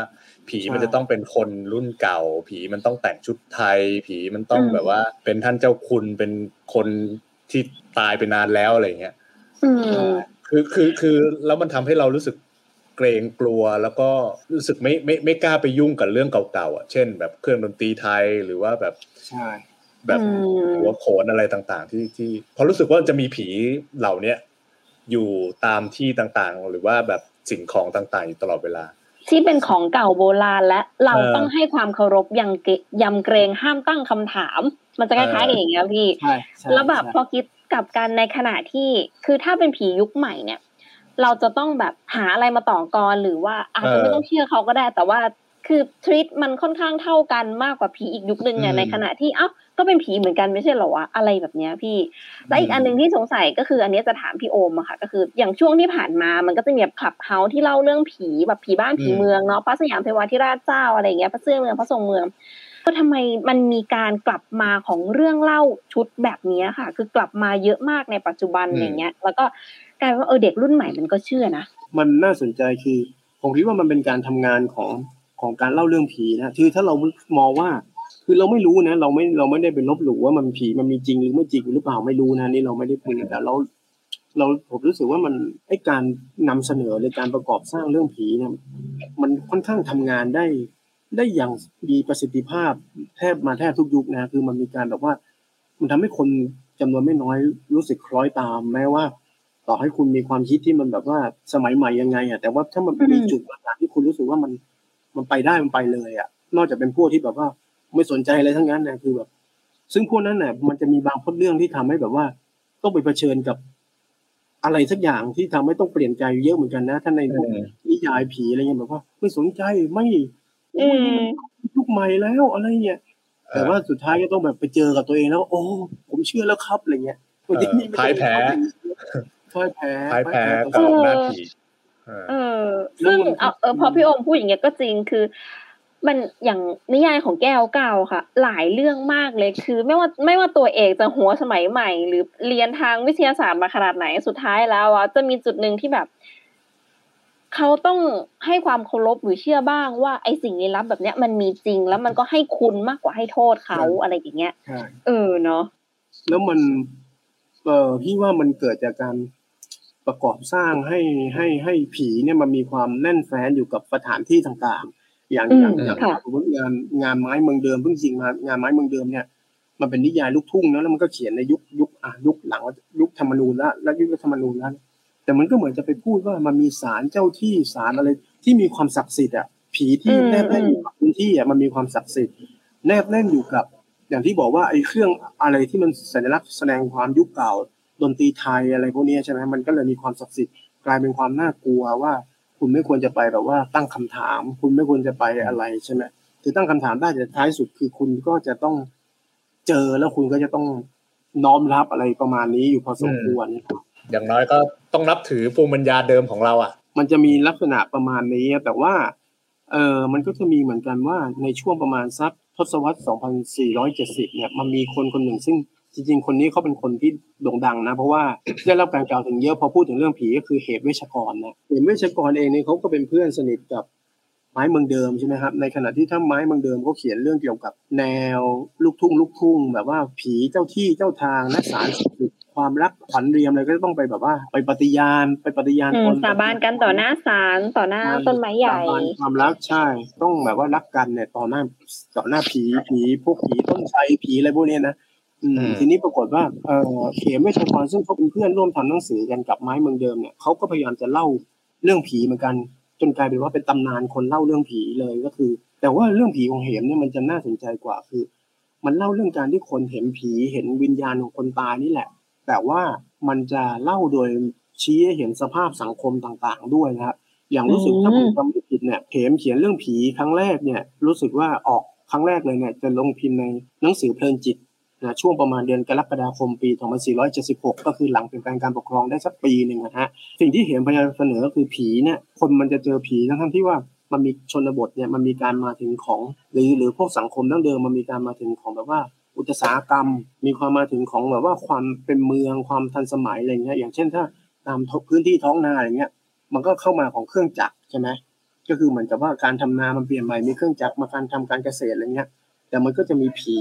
ผีมันใช่จะต้องเป็นคนรุ่นเก่า ผีมันต้องแต่งชุดไทย ผีมันต้องอืมแบบว่า เป็นท่านเจ้าคุณเป็นคนที่ตายไปนานแล้วอะไรอย่างเงี้ยอืมคือคือคือแล้วมันทำให้เรารู้สึก เกรงกลัวแล้วก็รู้สึกไม่ไม่ไม่กล้าไปยุ่งกับเรื่องเก่าๆอะเช่น แบบเครื่องดนตรีไทยหรือว่าแบบใช่แบบอืมหัวโขนอะไรต่างๆ ที่ที่เพราะรู้สึกว่าจะมีผีเหล่าเนี้ยอยู่ตามที่ต่างๆ หรือว่าแบบสิ่งของต่างๆ อยู่ตลอดเวลา ที่เป็นของเก่าโบราณและเราเออต้องให้ความเคารพยังเกยำเกรงห้ามตั้งคำถาม มันจะคล้ายๆกันอย่างเงี้ยพี่ใช่ใช่แล้วแบบใช่พอคิดกลับกันในขณะที่คือถ้าเป็นผียุคใหม่เนี่ย เราจะต้องแบบหาอะไรมาต่อกรหรือว่าอาจจะเออไม่ต้องเชื่อเขาก็ได้ แต่ว่าคือทริตมันค่อนข้างเท่ากันมากกว่าผีอีกยุคนึงเนี่ยอืมในขณะที่เอ้าก็เป็นผีเหมือนกันไม่ใช่เหรอวะอะไรแบบเนี้ยพี่ และอีกอันหนึ่งที่สงสัยก็คืออันเนี้ยจะถามพี่โอมอะค่ะ ก็คืออย่างช่วงที่ผ่านมามันก็จะมีแบบคลับเฮาส์ที่เล่าเรื่องผีแบบผีบ้านผีอืมเมืองเนาะพระสยามเทวาธิราชเจ้าอะไรอย่างเงี้ยพระเสื้อเมืองพระทรงเมือง ก็ทำไมมันมีการกลับมาของเรื่องเล่าชุดแบบเนี้ยค่ะ คือกลับมาเยอะมากในปัจจุบันอืมอย่างเงี้ย แล้วก็กลายเป็นว่าเออเด็กรุ่นใหม่มันก็เชื่อนะมันน่าสนใจคือ ผมคิดว่ามันเป็นการทำงานของของการเล่าเรื่องผีนะคือถ้าเรามองว่า คือเราไม่รู้นะ เราไม่เราไม่ได้เป็นลบหลู่ว่ามันผีมันมีจริงหรือไม่จริงหรือเปล่าไม่รู้นะนี่เราไม่ได้พูดแต่เราเราผมรู้สึกว่ามันไอการนำเสนอหรือการประกอบสร้างเรื่องผีเนี่ยมันค่อนข้างทำงานได้ ได้อย่างมีประสิทธิภาพแทบมาแทบทุกยุคนะคือมันมีการแบบว่า มันทำให้คนจำนวนไม่น้อยรู้สึกคล้อยตาม แม้ว่า ต่อให้คุณมีความคิดที่มันแบบว่าสมัยใหม่ยังไงอะแต่ว่าถ้ามันอืมมีจุดต่างๆที่คุณรู้สึกว่ามันมันไปได้มันไปเลยอะ นอกจากเป็นพวกที่แบบว่าไม่สนใจอะไรทั้งนั้นนะคือแบบ ซึ่งพวกนั้นเนี่ยมันจะมีบางพล็อตเรื่องที่ทำให้แบบว่า ต้องไปเผชิญกับอะไรสักอย่างที่ทำให้ต้องเปลี่ยนใจเยอะเหมือนกันนะ ถ้าในพวกอืมนิยายผีอะไรเงี้ยแบบว่า ไม่สนใจไม่ อืโอ้ยมยุคใหม่แล้วอะไรเงี้ยแต่ว่าสุดท้ายก็ต้องแบบไปเจอกับตัวเองแล้ว โอ้ ผมเชื่อแล้วครับอะไรเงี้ยมันจะเออพ่ายแพ้พ่ายแพ้พ่ายแพ้ต่ต่อออำนาจผีเออ ซึ่งเอาเออพอพี่โอมพูดอย่างเงี้ยก็จริงคือ มันอย่างนิยายของแก้วเก่าค่ะ หลายเรื่องมากเลยคือ ไม่ว่าไม่ว่าตัวเอกจะหัวสมัยใหม่ หรือเรียนทางวิทยาศาสตร์มาขนาดไหนสุดท้ายแล้วอะจะมีจุดหนึ่งที่แบบ เขาต้องให้ความเคารพหรือเชื่อบ้างว่าไอ้สิ่งลี้ลับแบบเนี้ยมันมีจริงแล้วมันก็ให้คุณมากกว่าให้โทษเขาอะไรอย่างเงี้ยใช่เออเนาะแล้วมัน เออพี่ว่ามันเกิดจากการประกอบสร้างให้ให้ให้ผีเนี่ยมันมีความแน่นแฟ้นอยู่กับสถานที่ต่างๆ อย่างอืมอย่างอย่างค่ะสมมติงานงานไม้เมืองเดิมเพิ่งจริงมางานไม้เมืองเดิมเนี่ยมันเป็นนิยายลูกทุ่งนะแล้วมันก็เขียนในยุคยุคอะยุคหลังยุคธรรมนูญแล้วและยุครัฐธรรมนูญแล้ว แต่มันก็เหมือนจะไปพูดว่ามันมีศาลเจ้าที่ศาลอะไรที่มีความศักดิ์สิทธิ์อะผีที่แนบแน่นอยู่กับพื้นที่อะมันมีความศักดิ์สิทธิ์แนบแน่นอยู่กับ อย่างที่บอกว่าไอ้เครื่องอะไรที่มันสัญลักษณ์แสดงความยุคเก่าดนตรีไทยอะไรพวกนี้ใช่ไหมมันก็เลยมีความศักดิ์สิทธิ์กลายเป็นความน่ากลัวว่า คุณไม่ควรจะไปแบบว่าตั้งคำถาม คุณไม่ควรจะไปอะไรใช่ไหมคือตั้งคำถามได้แต่ท้ายสุดคือคุณก็จะต้องเจอแล้วคุณก็จะต้องน้อมรับอะไรประมาณนี้อยู่พอสมควรอย่างน้อยก็ ต้องนับถือภูมิปัญญาเดิมของเราอะ มันจะมีลักษณะประมาณนี้แต่ว่าเออมันก็จะมีเหมือนกันว่าในช่วงประมาณสักทศวรรษ 2470 เนี่ยมันมีคนคนหนึ่งซึ่งจริง ๆ คนนี้เขาเป็นคนที่โด่งดังนะ เพราะว่าได้รับการกล่าวถึงเยอะพอพูดถึงเรื่องผีก็คือเหตุเวชกรนะเหตุเวชกรเองเนี่ยเขาก็เป็นเพื่อนสนิทกับไม้เมืองเดิมใช่ไหมครับในขณะที่ถ้าไม้เมืองเดิมเขาเขียนเรื่องเกี่ยวกับแนวลูกทุ่งลูกทุ่งแบบว่าผีเจ้าที่เจ้าทางนักสารสิทธิ์ ความรักขวัญเรียมอะไรก็ต้องไปแบบว่า ไปปฏิญาณไปปฏิญาณอืตมนสาบานกันต่อหน้าศาลต่อหน้าต้นไม้ใหญ่สาบานความรักใช่ ต้องแบบว่ารักกันเนี่ยต่อหน้าต่อหน้าผีผีพวกผีต้นไทรผีอะไรพวกเนี้ยนะอืมอืมทีนี้ปรากฏว่าเออเขมเวชกรซึ่งเขาเป็นเพื่อนร่วมทำหนังสือกันกับไม้เมืองเดิมเนี่ยเขาก็พยายามจะเล่าเรื่องผีเหมือนกัน จนกลายเป็นว่าเป็นตำนานคนเล่าเรื่องผีเลยก็คือ แต่ว่าเรื่องผีของเหมเนี่ยมันจะน่าสนใจกว่าคือ มันเล่าเรื่องการที่คนเห็นผีเห็นวิญญาณของคนตายนี่แหละ แต่ว่ามันจะเล่าโดยชี้ให้เห็นสภาพสังคมต่างๆ ด้วยนะครับ อย่างรู้สึกอืมถ้าผมจำไม่ผิดเนี่ยเขมเขียนเรื่องผีครั้งแรกเนี่ย รู้สึกว่าออกครั้งแรกเลยเนี่ยจะลงพิมพ์ในหนังสือเพลินจิตนะช่วงประมาณเดือนกรกฎาคมปี 2476 ก็คือหลังเปลี่ยนแปลงการปกครองได้สักปีหนึ่งนะฮะสิ่งที่เห็นพยายามเสนอก็คือผีเนี่ยคนมันจะเจอผีทั้งๆที่ว่ามันมีชนบทเนี่ยมันมีการมาถึงของหรือหรือพวกสังคมดั้งเดิมมันมีการมาถึงของแบบว่า อุตสาหกรรม มีความมาถึงของแบบว่าความเป็นเมืองความทันสมัยอะไรเงี้ยอย่างเช่นถ้าตามพื้นที่ท้องนาอะไรเงี้ยมันก็เข้ามาของเครื่องจักรใช่ไหมก็คือเหมือนกับว่าการทำนามันเปลี่ยนใหม่มีเครื่องจักรมาการทำการเกษตรอะไรเงี้ยแต่มันก็จะมีผี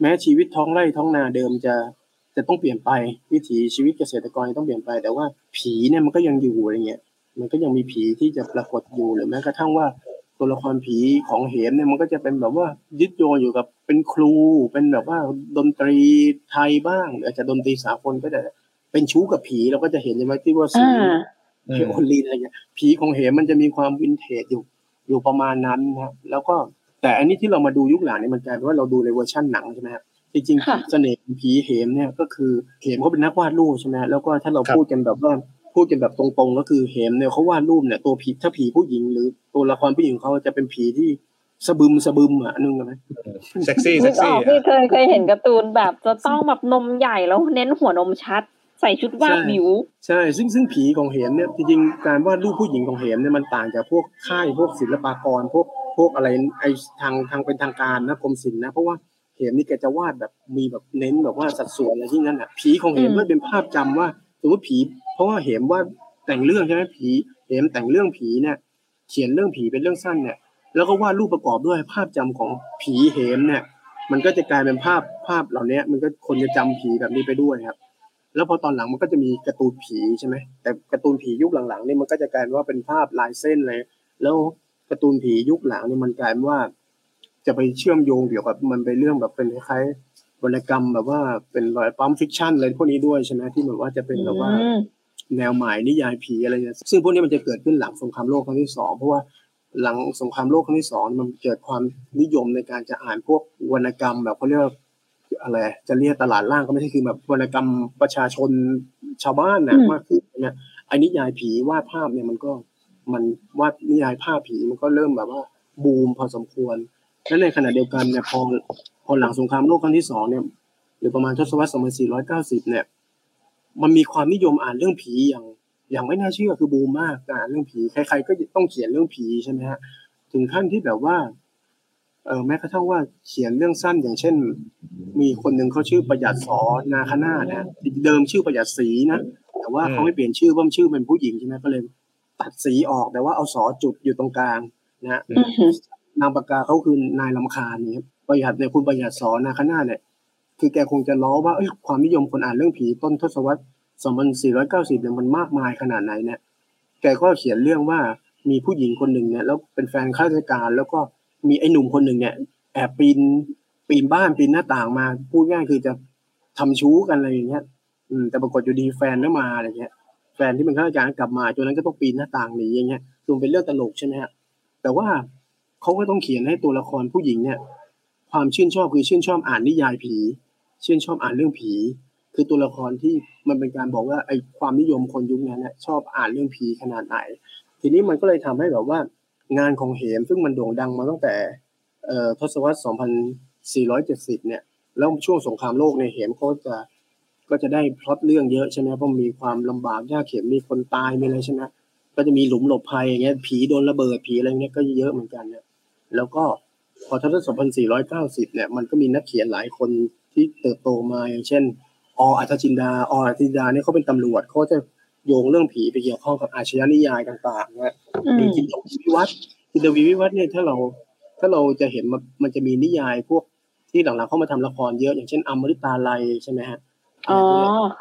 แม้ชีวิตท้องไร่ท้องนาเดิมจะจะต้องเปลี่ยนไปวิถีชีวิตเกษตรกรต้องเปลี่ยนไป แต่ว่าผีเนี่ยมันก็ยังอยู่อะไรเงี้ยมันก็ยังมีผีที่จะปรากฏอยู่หรือแม้กระทั่งว่าตัวละครผีของเหมเนี่ยมันก็จะเป็นแบบว่ายึดโยงอยู่กับ เป็นครูเป็นแบบว่าดนตรีไทยบ้างหรืออาจจะดนตรีสากลก็ได้เป็นชู้กับผีเราก็จะเห็นใช่ไหมที่ว่าสีอ่าอืมไวโอลินอะไรเงี้ยผีของเหมมันจะมีความวินเทจอยู่อยู่ประมาณนั้นนะครับแล้วก็แต่อันนี้ที่เรามาดูยุคหลังเนี่ยมันกลายเป็นว่าเราดูในเวอร์ชั่นหนังใช่ไหมครับจริงค่ะๆเสน่ห์ของผีเหมเนี่ยก็คือเหมเขาเป็นนักวาดรูปใช่ไหมแล้วก็ถ้าเราครับพูดกันแบบว่าพูดกันแบบตรงๆ ก็คือเหมเนี่ยเขาวาดรูปเนี่ยตัวผีถ้าผีผู้หญิงหรือตัวละครผู้หญิงเขาจะเป็นผีที่ สะบึมสะบึมอะนึกออกไหมเซ็กซี่นึเซ็กกอซี่อกพี่เคยเคยเห็นการ์ตูนแบบจะต้องแบบนมใหญ่แล้วเน้นหัวนมชัด ใส่ชุดวาดวิว ใช่ ซึ่งซึ่งผีของเหมเนี่ยจริงๆการวาดรูปผู้หญิงของเหมเนี่ยมันต่างจากพวกค่ายพวกศิลปากรพวกพวกอะไรไอทางทางเป็นทางการนะกรมศิลป์นะเพราะว่าเหมนี่แกจะวาดแบบมีแบบเน้นแบบว่าสัดส่วนอะไรที่นั่นอะผีของเหมอืมมันเป็นภาพจำว่าสมมติผีเพราะว่าเหมว่าแต่งเรื่องใช่ไหมผีเหมแต่งเรื่องผีเนี่ย เขียนเรื่องผีเป็นเรื่องสั้นเนี่ย แล้วก็วาดรูปประกอบด้วยภาพจำของผีเหมเนี่ย มันก็จะกลายเป็นภาพภาพเหล่านี้มันก็คนจะจำผีแบบนี้ไปด้วยครับ แล้วพอตอนหลังมันก็จะมีการ์ตูนผีใช่ไหมแต่การ์ตูนผียุคหลังๆนี่มันก็จะกลายเป็นว่าเป็นภาพลายเส้นเลย แล้วการ์ตูนผียุคหลังนี่มันกลายเป็นว่า จะไปเชื่อมโยงเกี่ยวกับมันเป็นเรื่องแบบเป็นคล้ายๆวรรณกรรมแบบว่าเป็นรอย pulp fiction อะไรพวกนี้ด้วยใช่ไหมที่แบบว่าจะเป็นแบบว่าอืมแนวหมายนิยายผีอะไรเนี่ยซึ่งพวกนี้มันจะเกิดขึ้นหลังสงครามโลกครั้งที่สองเพราะว่า หลังสงครามโลกครั้งที่สองมันเกิดความนิยมในการจะอ่านพวกวรรณกรรม แบบเขาเรียกว่าอะไรจะเรียกตลาดล่างก็ไม่ใช่คือแบบวรรณกรรมประชาชนชาวบ้านนะอืมมากขึ้นเนี่ยไอ้นิยายผีวาดภาพเนี่ยมันก็มันวาดนิยายภาพผีมันก็เริ่มแบบว่าบูมพอสมควรและในขณะเดียวกันเนี่ยพอพอหลังสงครามโลกครั้งที่สองเนี่ยหรือประมาณทศวรรษ 2490 เนี่ย มันมีความนิยมอ่านเรื่องผีอย่าง อย่างไม่น่าเชื่อคือบูมมากการเรื่องผีใคร ๆ ก็ต้องเขียนเรื่องผีใช่ไหมฮะถึงขั้นที่แบบว่าเออแม้กระทั่งว่าเขียนเรื่องสั้นอย่างเช่น มีคนหนึ่งเขาชื่อประหยัดสอนาคนาถนะเดิมชื่อประหยัดศรีนะแต่ว่าเขาไม่เปลี่ยนชื่อเพราะมันชื่อเป็นผู้หญิงใช่ไหมก็เลย ตัดสีออกแต่ว่าเอาสอจุดอยู่ตรงกลางนะนามปากกาเขาคือนายลำคาเนี่ยประหยัดเนี่ยคุณประหยัดสอนาคนาเนี่ย คือแกคงจะล้อว่าเอ้ยความนิยมคนอ่านเรื่องผีต้นทศวรรษ 2490เนี่ยมันมากมายขนาดไหนเนี่ย แกก็เขียนเรื่องว่ามีผู้หญิงคนหนึ่งเนี่ยแล้วเป็นแฟนข้าราชการ แล้วก็มีไอ้หนุ่มคนหนึ่งเนี่ย แอบปีนปีนบ้านปีนหน้าต่างมา พูดง่ายคือจะทำชู้กันอะไรอย่างเงี้ย อืมแต่ปรากฏอยู่ดีแฟนไม่มาอะไรเงี้ย แฟนที่เป็นข้าราชการกลับมาจนนั้นก็ต้องปีนหน้าต่างหนีอย่างเงี้ยคือมันเป็นเรื่องตลกใช่ไหมฮะแต่ว่าเขาก็ต้องเขียนให้ตัวละครผู้หญิงเนี่ย ความชื่นชอบคือชื่นชอบอ่านนิยายผี ชื่นชอบอ่านเรื่องผี คือตัวละครที่มันเป็นการบอกว่าไอ้ความนิยมคนยุคนั้นนี่ยชอบอ่านเรื่องผีขนาดไหน ทีนี้มันก็เลยทำให้แบบว่างานของเหมซึ่งมันโด่งดังมาตั้งแต่ทศวรรษ 2470 เนี่ย แล้วช่วงสงครามโลกเนี่ยเหมเขาจะก็จะได้พล็อตเรื่องเยอะใช่ไหมเพราะมีความลำบากยากเข็นมีคนตายมีอะไรใช่ไหมก็จะมีหลุมหลบภัยอย่างเงี้ยผีโดนระเบิดผีอะไรเงี้ยก็เยอะเหมือนกันเนี่ยแล้วก็พอทศวรรษ 2490 เนี่ยมันก็มีนักเขียนหลายคนที่เติบโตมาอย่างเช่น ออัธจินดาออัธจินดาเนี่ยเขาเป็นตำรวจเขาจะโยงเรื่องผีไปเกี่ยวข้องกับอาชญานิยายต่างๆนะอืหรือมจินตวิวัฒน์จินตวิวัฒน์เนี่ยถ้าเราถ้าเราจะเห็นมันมันจะมีนิยายพวกที่หลังๆเข้ามาทำละครเยอะ อย่างเช่นอมฤตาลัยใช่ไหมฮะอ๋อ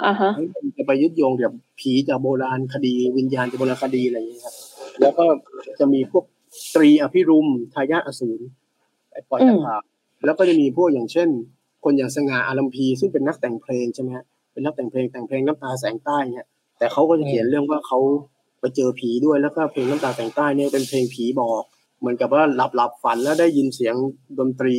อ่าฮะมันจะไปยึดโยงกับผีจากโบราณคดี วิญญาณจากโบราณคดีอะไรอย่างเงี้ยครับแล้วก็จะมีพวกตรีอภิรุมทายาทอสูรไอ้ปล่อยตะขาบแล้วก็จะมีพวกอย่างเช่น คนอย่างสง่าอารัมพีซึ่งเป็นนักแต่งเพลงใช่ไหมฮะเป็นนักแต่งเพลงแต่งเพลงน้ำตาแสงใต้เนี่ยแต่เขาก็จะเขียนเรื่องว่าเขาไปเจอผีด้วยแล้วก็เพลงน้ำตาแสงใต้เนี่ยเป็นเพลงผีบอก เหมือนกับว่าหลับหลับฝันแล้วได้ยินเสียงดนตรี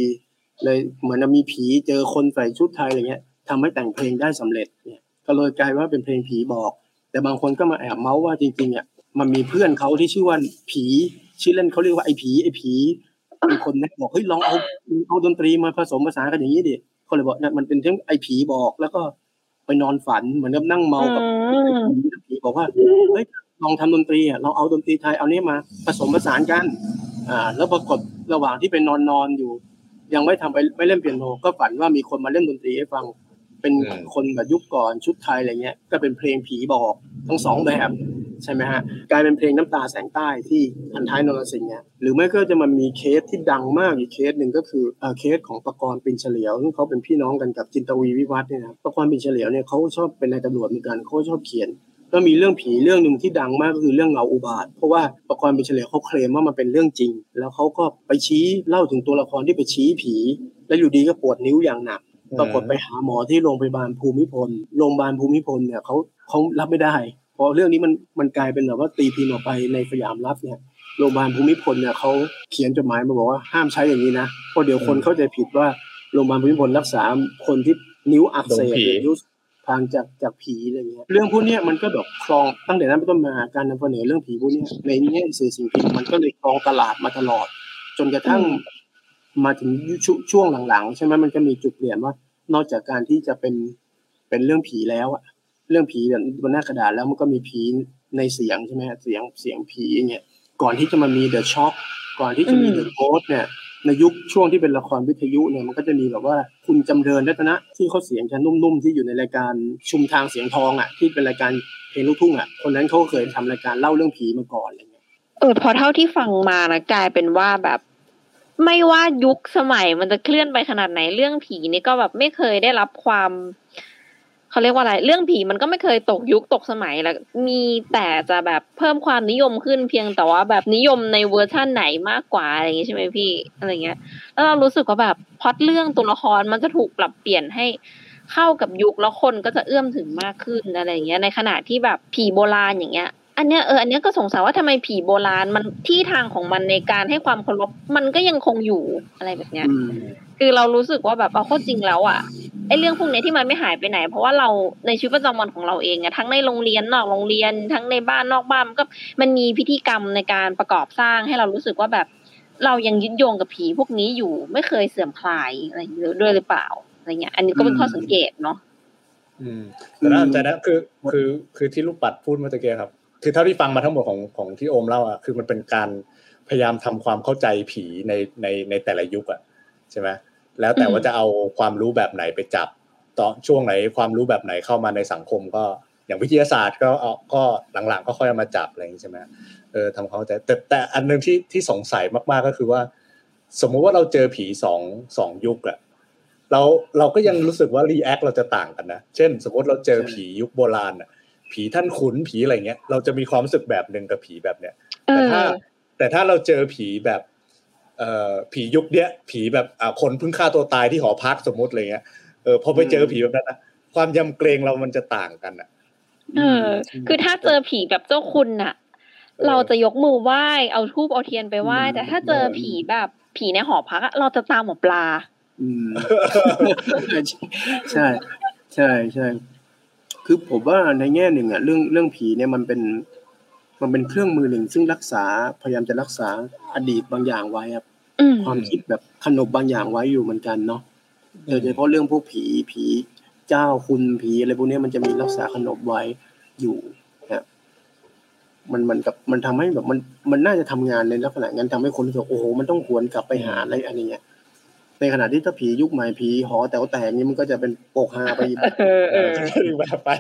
เลยเหมือนมีผีเจอคนใส่ชุดไทยอะไรเงี้ยทำให้แต่งเพลงได้สำเร็จเนี่ยก็เลยกลายว่าเป็นเพลงผีบอก แต่บางคนก็มาแอบเมาส์ว่าจริงๆอะมันมีเพื่อนเขาที่ชื่อว่าผีชื่อเล่นเขาเรียกว่าไอ้ผีไอ้ผีเป็นคนแนะบอกเฮ้ยลองเอาเอาดนตรีมาผสมผสานกันอย่างนี้ดิ เขาเลยบอกเนี่ยมันเป็นเรื่องไอ้ผีบอก แล้วก็ไปนอนฝันเหมือนกับนั่งเมากับอืมผีผีบอกว่าเฮ้ยลองทำดนตรีอะเราเอาดนตรีไทยเอาเนี้มาผสมผสานกัน อ่า แล้วปรากฏระหว่างที่ไปนอนนอนอยู่ ยังไม่ทำไปไม่เล่นเปียโนก็ฝันว่ามีคนมาเล่นดนตรีให้ฟังเป็นอืมคนแบบยุคก่อนชุดไทยอะไรเงี้ยก็เป็นเพลงผีบอกทั้งสองแบบ ใช่ไหมฮะกลายเป็นเพลงน้ำตาแสงใต้ที่พันท้ายนรสิงห์เนี่ยหรือไม่ก็จะมันมีเคสที่ดังมากอีกเคสหนึ่งก็คือเอ่อเคสของปกรณ์ปิ่นเฉลียวซึ่งเขาเป็นพี่น้องกันกับจินตวีร์วิวัธน์เนี่ยนะปกรณ์ปิ่นเฉลียวเนี่ยเขาชอบเป็นนายตำรวจเหมือนกันเขาชอบเขียนก็มีเรื่องผีเรื่องหนึ่งที่ดังมากก็คือเรื่องเงาอุบาทว์ เพราะว่าปกรณ์ปิ่นเฉลียวเขาเคลมว่ามันเป็นเรื่องจริง แล้วเขาก็ไปชี้เล่าถึงตัวละครที่ไปชี้ผี แล้วอยู่ดีก็ปวดนิ้วอย่างหนักปรากฏไปหาหมอที่โรงพยาบาลภูมิพลโรงพยาบาลภูมิพลเนี่ยเขาเขารับไม่ได้ เพราะเรื่องนี้มันมันกลายเป็นแบบว่าตีพิมพ์ออกไปในสยามรับเนี่ยโรงพยาบาลภูมิพลเนี่ยเขาเขียนจดหมายมาบอกว่าห้ามใช้อย่างนี้นะเพราะเดี๋ยวคนเข้าใจผิดว่าโรงพยาบาลภูมิพลรักษาคนที่นิ้วอักเสบโดนผีหรือนิ้วทางจากจากผีอะไรเงี้ยเรื่องพวกเนี้ยมันก็แบบครองตั้งแต่นั้นเป็นต้นมาการนำเสนอเรื่องผีพวกเนี้ยในแง่สื่อสิ่งพิมพ์มันก็เลยครองตลาดมาตลอด จนกระทั่งมาถึงชวช่วงหลังๆ ใช่ไหมมันก็มีจุดเปลี่ยนว่า นอกจากการที่จะเป็นเป็นเรื่องผีแล้วอะ เรื่องผีแบบบนหน้ากระดาษแล้วมันก็มีผีในเสียงใช่ไหมฮะเสียงเสียงผีอย่างเงี้ยก่อนที่จะมามีเดอะช็อคก่อนที่จะมีอืมเดอะโกสเนี่ยในยุคช่วงที่เป็นละครวิทยุเนี่ยมันก็จะมีแบบว่าคุณจำเริญรัตนะที่เขาเสียงจะนุ่มๆที่อยู่ในรายการชุมทางเสียงทองอะที่เป็นรายการเพลงลูกทุ่งอะคนนั้นเขาก็เคยทำรายการเล่าเรื่องผีมาก่อนอะไรเงี้ยเออพอเท่าที่ฟังมานะกลายเป็นว่าแบบ ไม่ว่ายุคสมัยมันจะเคลื่อนไปขนาดไหนเรื่องผีนี่ก็แบบไม่เคยได้รับความ เขาเรียกว่าอะไร เรื่องผีมันก็ไม่เคยตกยุคตกสมัยแล้ว มีแต่จะแบบเพิ่มความนิยมขึ้นเพียงแต่ว่าแบบนิยมในเวอร์ชั่นไหนมากกว่าอะไรอย่างงี้ใช่ไหมพี่อะไรเงี้ย แล้วเรารู้สึกว่าแบบพอตเรื่องตัวละครมันจะถูกปรับเปลี่ยนให้เข้ากับยุคแล้วคนก็จะเอื้อมถึงมากขึ้นอะไรอย่างเงี้ย ในขณะที่แบบผีโบราณอย่างเงี้ยอันเนี้ยเอออันเนี้ยก็สงสัยว่าทำไมผีโบราณมันที่ทางของมันในการให้ความเคารพมันก็ยังคงอยู่อะไรแบบเนี้ย คือเรารู้สึกว่าแบบเอาเข้อจริงแล้วอะไอ้เรื่องพวกเนี้ยที่มันไม่หายไปไหน เพราะว่าเราในชีวิตประจำวันของเราเองอะทั้งในโรงเรียนนอกโรงเรียน ทั้งในบ้านนอกบ้านมันก็มันมีพิธีกรรมในการประกอบสร้างให้เรารู้สึกว่าแบบ เรายังยึดโยงกับผีพวกนี้อยู่ไม่เคยเสื่อมคลายอะไรอย่างเงี้ยด้วยหรือเปล่าอะไรเงี้ย อันนี้ก็เป็นข้อสังเกตเนาะอืมแต่น่าสนใจนะคือคือคือที่ลูกปัดพูดเมื่อตะกี้ครับ คือเท่าที่ฟังมาทั้งหมดของของที่โอมเล่าอะคือมันเป็นการพยายามทำความเข้าใจผีในในในแต่ละยุคอะใช่ไหม แล้วแต่ว่าจะเอาความรู้แบบไหนไปจับตอนช่วงไหนความรู้แบบไหนเข้ามาในสังคมก็อย่างวิทยาศาสตร์ก็เอาก็หลังๆก็ค่อยเอามาจับอะไรอย่างนี้ใช่ไหมเออทำความเข้าใจแต่แต่อันหนึงที่ที่สงสัยมาก ๆก็คือว่า สมมุติว่าเราเจอผีสองสองยุคอะเราเราก็ยังรู้สึกว่ารีแอคเราจะต่างกันนะเช่น สมมติเราเจอผียุคโบราณอะผีท่านขุนผีอะไรเงี้ย เราจะมีความรู้สึกแบบหนึ่งกับผีแบบเนี้ยเอแต่อถ้าแต่ถ้าเราเจอผีแบบเอ่อ ผียุคเนี้ย ผีแบบอ่าคนเพิ่งฆ่าตัวตายที่หอพักสมมติอะไรเงี้ยเออพอไปเจอผีแบบนั้นนะความยำเกรงเรามันจะต่างกันอะ เออ คือถ้าเจอผีแบบเจ้าคุณน่ะ เราจะยกมือไหว้เอาทูบเอาเทียนไปไหว้แต่ถ้าเจอผีแบบผีในหอพักอะเราจะตามหมอปลา อืมใช่ ใช่ใช่คือผมว่าในแง่หนึ่งอะเรื่องเรื่องผีเนี่ยมันเป็น มันเป็นเครื่องมือหนึ่งซึ่งรักษาพยายามจะรักษาอดีตบางอย่างไว้ครับอืม ความคิดแบบขนบบางอย่างไว้อยู่เหมือนกันเนาะโดยเฉพาะเรื่องพวกผีผีเจ้าคุณผีอะไรพวกเนี้ยมันจะมีรักษาขนบไว้อยู่นะมันมันกับมันทำให้แบบมันมันน่าจะทำงานในลักษณะงั้นทำให้คนรู้สึกโอ้โหมันต้องหวนกลับไปหาอะไรอะไรเงี้ยในขณะที่ถ้าผียุคใหม่ผีหอแต๋วแตกนี่มันก็จะเป็นโปกฮาไปอีกแบบเออเออแบบไป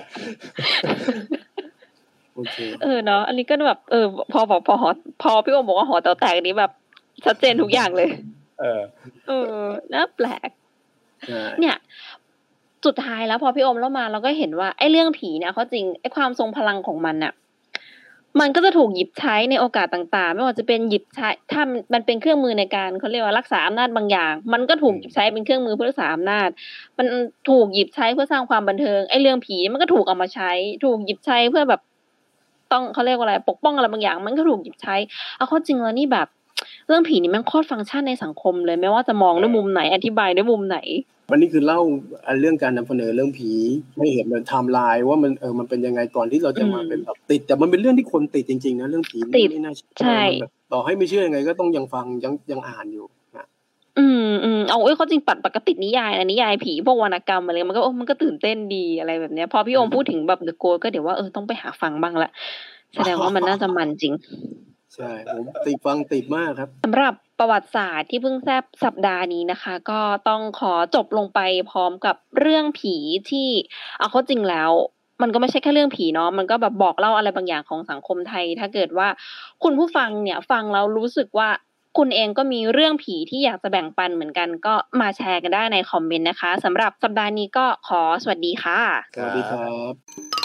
โอเคเออเนาะอันนี้ก็แบบเออพอบอกพอหอพอพี่โอมบอกว่าหอแต๋วแตกนี้แบบ ชัดเจนทุกอย่างเลย เออ เออน่าแปลกใช่เนี่ย สุดท้ายแล้วพอพี่โอมเล่ามาเราก็เห็นว่าไอ้เรื่องผีเนี่ยเขาจริงไอ้ความทรงพลังของมันน่ะ มันก็จะถูกหยิบใช้ในโอกาสต่างๆ ไม่ว่าจะเป็นหยิบใช้ถ้ามันเป็นเครื่องมือในการเขาเรียกว่ารักษาอำนาจบางอย่าง มันก็ถูกหยิบใช้เป็นเครื่องมือเพื่อรักษาอำนาจ มันถูกหยิบใช้เพื่อสร้างความบันเทิงไอ้เรื่องผีมันก็ถูกเอามาใช้ ถูกหยิบใช้เพื่อแบบต้องเขาเรียกว่าอะไร ปกป้องอะไรบางอย่าง มันก็ถูกหยิบใช้เอาเข้อจริงแล้วนี่แบบ เรื่องผีนี่มันโคตรฟังก์ชันในสังคมเลยไม่ว่าจะมองด้วยมุมไหนอธิบายด้วยมุมไหนวันนี้คือเล่าอันเรื่องการนำเสนอเรื่องผีให้เห็นแบบไทม์ไลน์ว่ามันเออมันเป็นยังไงก่อนที่เราจะมาอืมเป็นแบบติด แต่มันเป็นเรื่องที่คนติดจริงๆนะเรื่องผีติดไม่น่าเชื่อใช่มันแบบต่อให้ไม่เชื่อยังไงก็ต้องยังฟังยังยังอ่านอยู่นะอืมอืมเอาเอ้ยเขาจริงปัดปกตินิยายนะนิยายผีพวกวรรณกรรมอะไรมันก็โอ้มันก็ตื่นเต้นดีอะไรแบบเนี้ย พอพี่โอมพูดถึงแบบเดอะโกก็เดี๋ยวว่าเออต้องไปหาฟังบ้างละแสดงว่ามันน่าจะมันจริง ใช่ผมติดฟังติดมากครับสำหรับประวัติศาสตร์ที่เพิ่งแซบสัปดาห์นี้นะคะ ก็ต้องขอจบลงไปพร้อมกับเรื่องผีที่เอาเข้าจริงแล้วมันก็ไม่ใช่แค่เรื่องผีเนาะ มันก็แบบบอกเล่าอะไรบางอย่างของสังคมไทย ถ้าเกิดว่าคุณผู้ฟังเนี่ยฟังแล้วรู้สึกว่าคุณเองก็มีเรื่องผีที่อยากจะแบ่งปันเหมือนกัน ก็มาแชร์กันได้ในคอมเมนต์นะคะสำหรับสัปดาห์นี้ก็ขอสวัสดีค่ะ สวัสดีครับ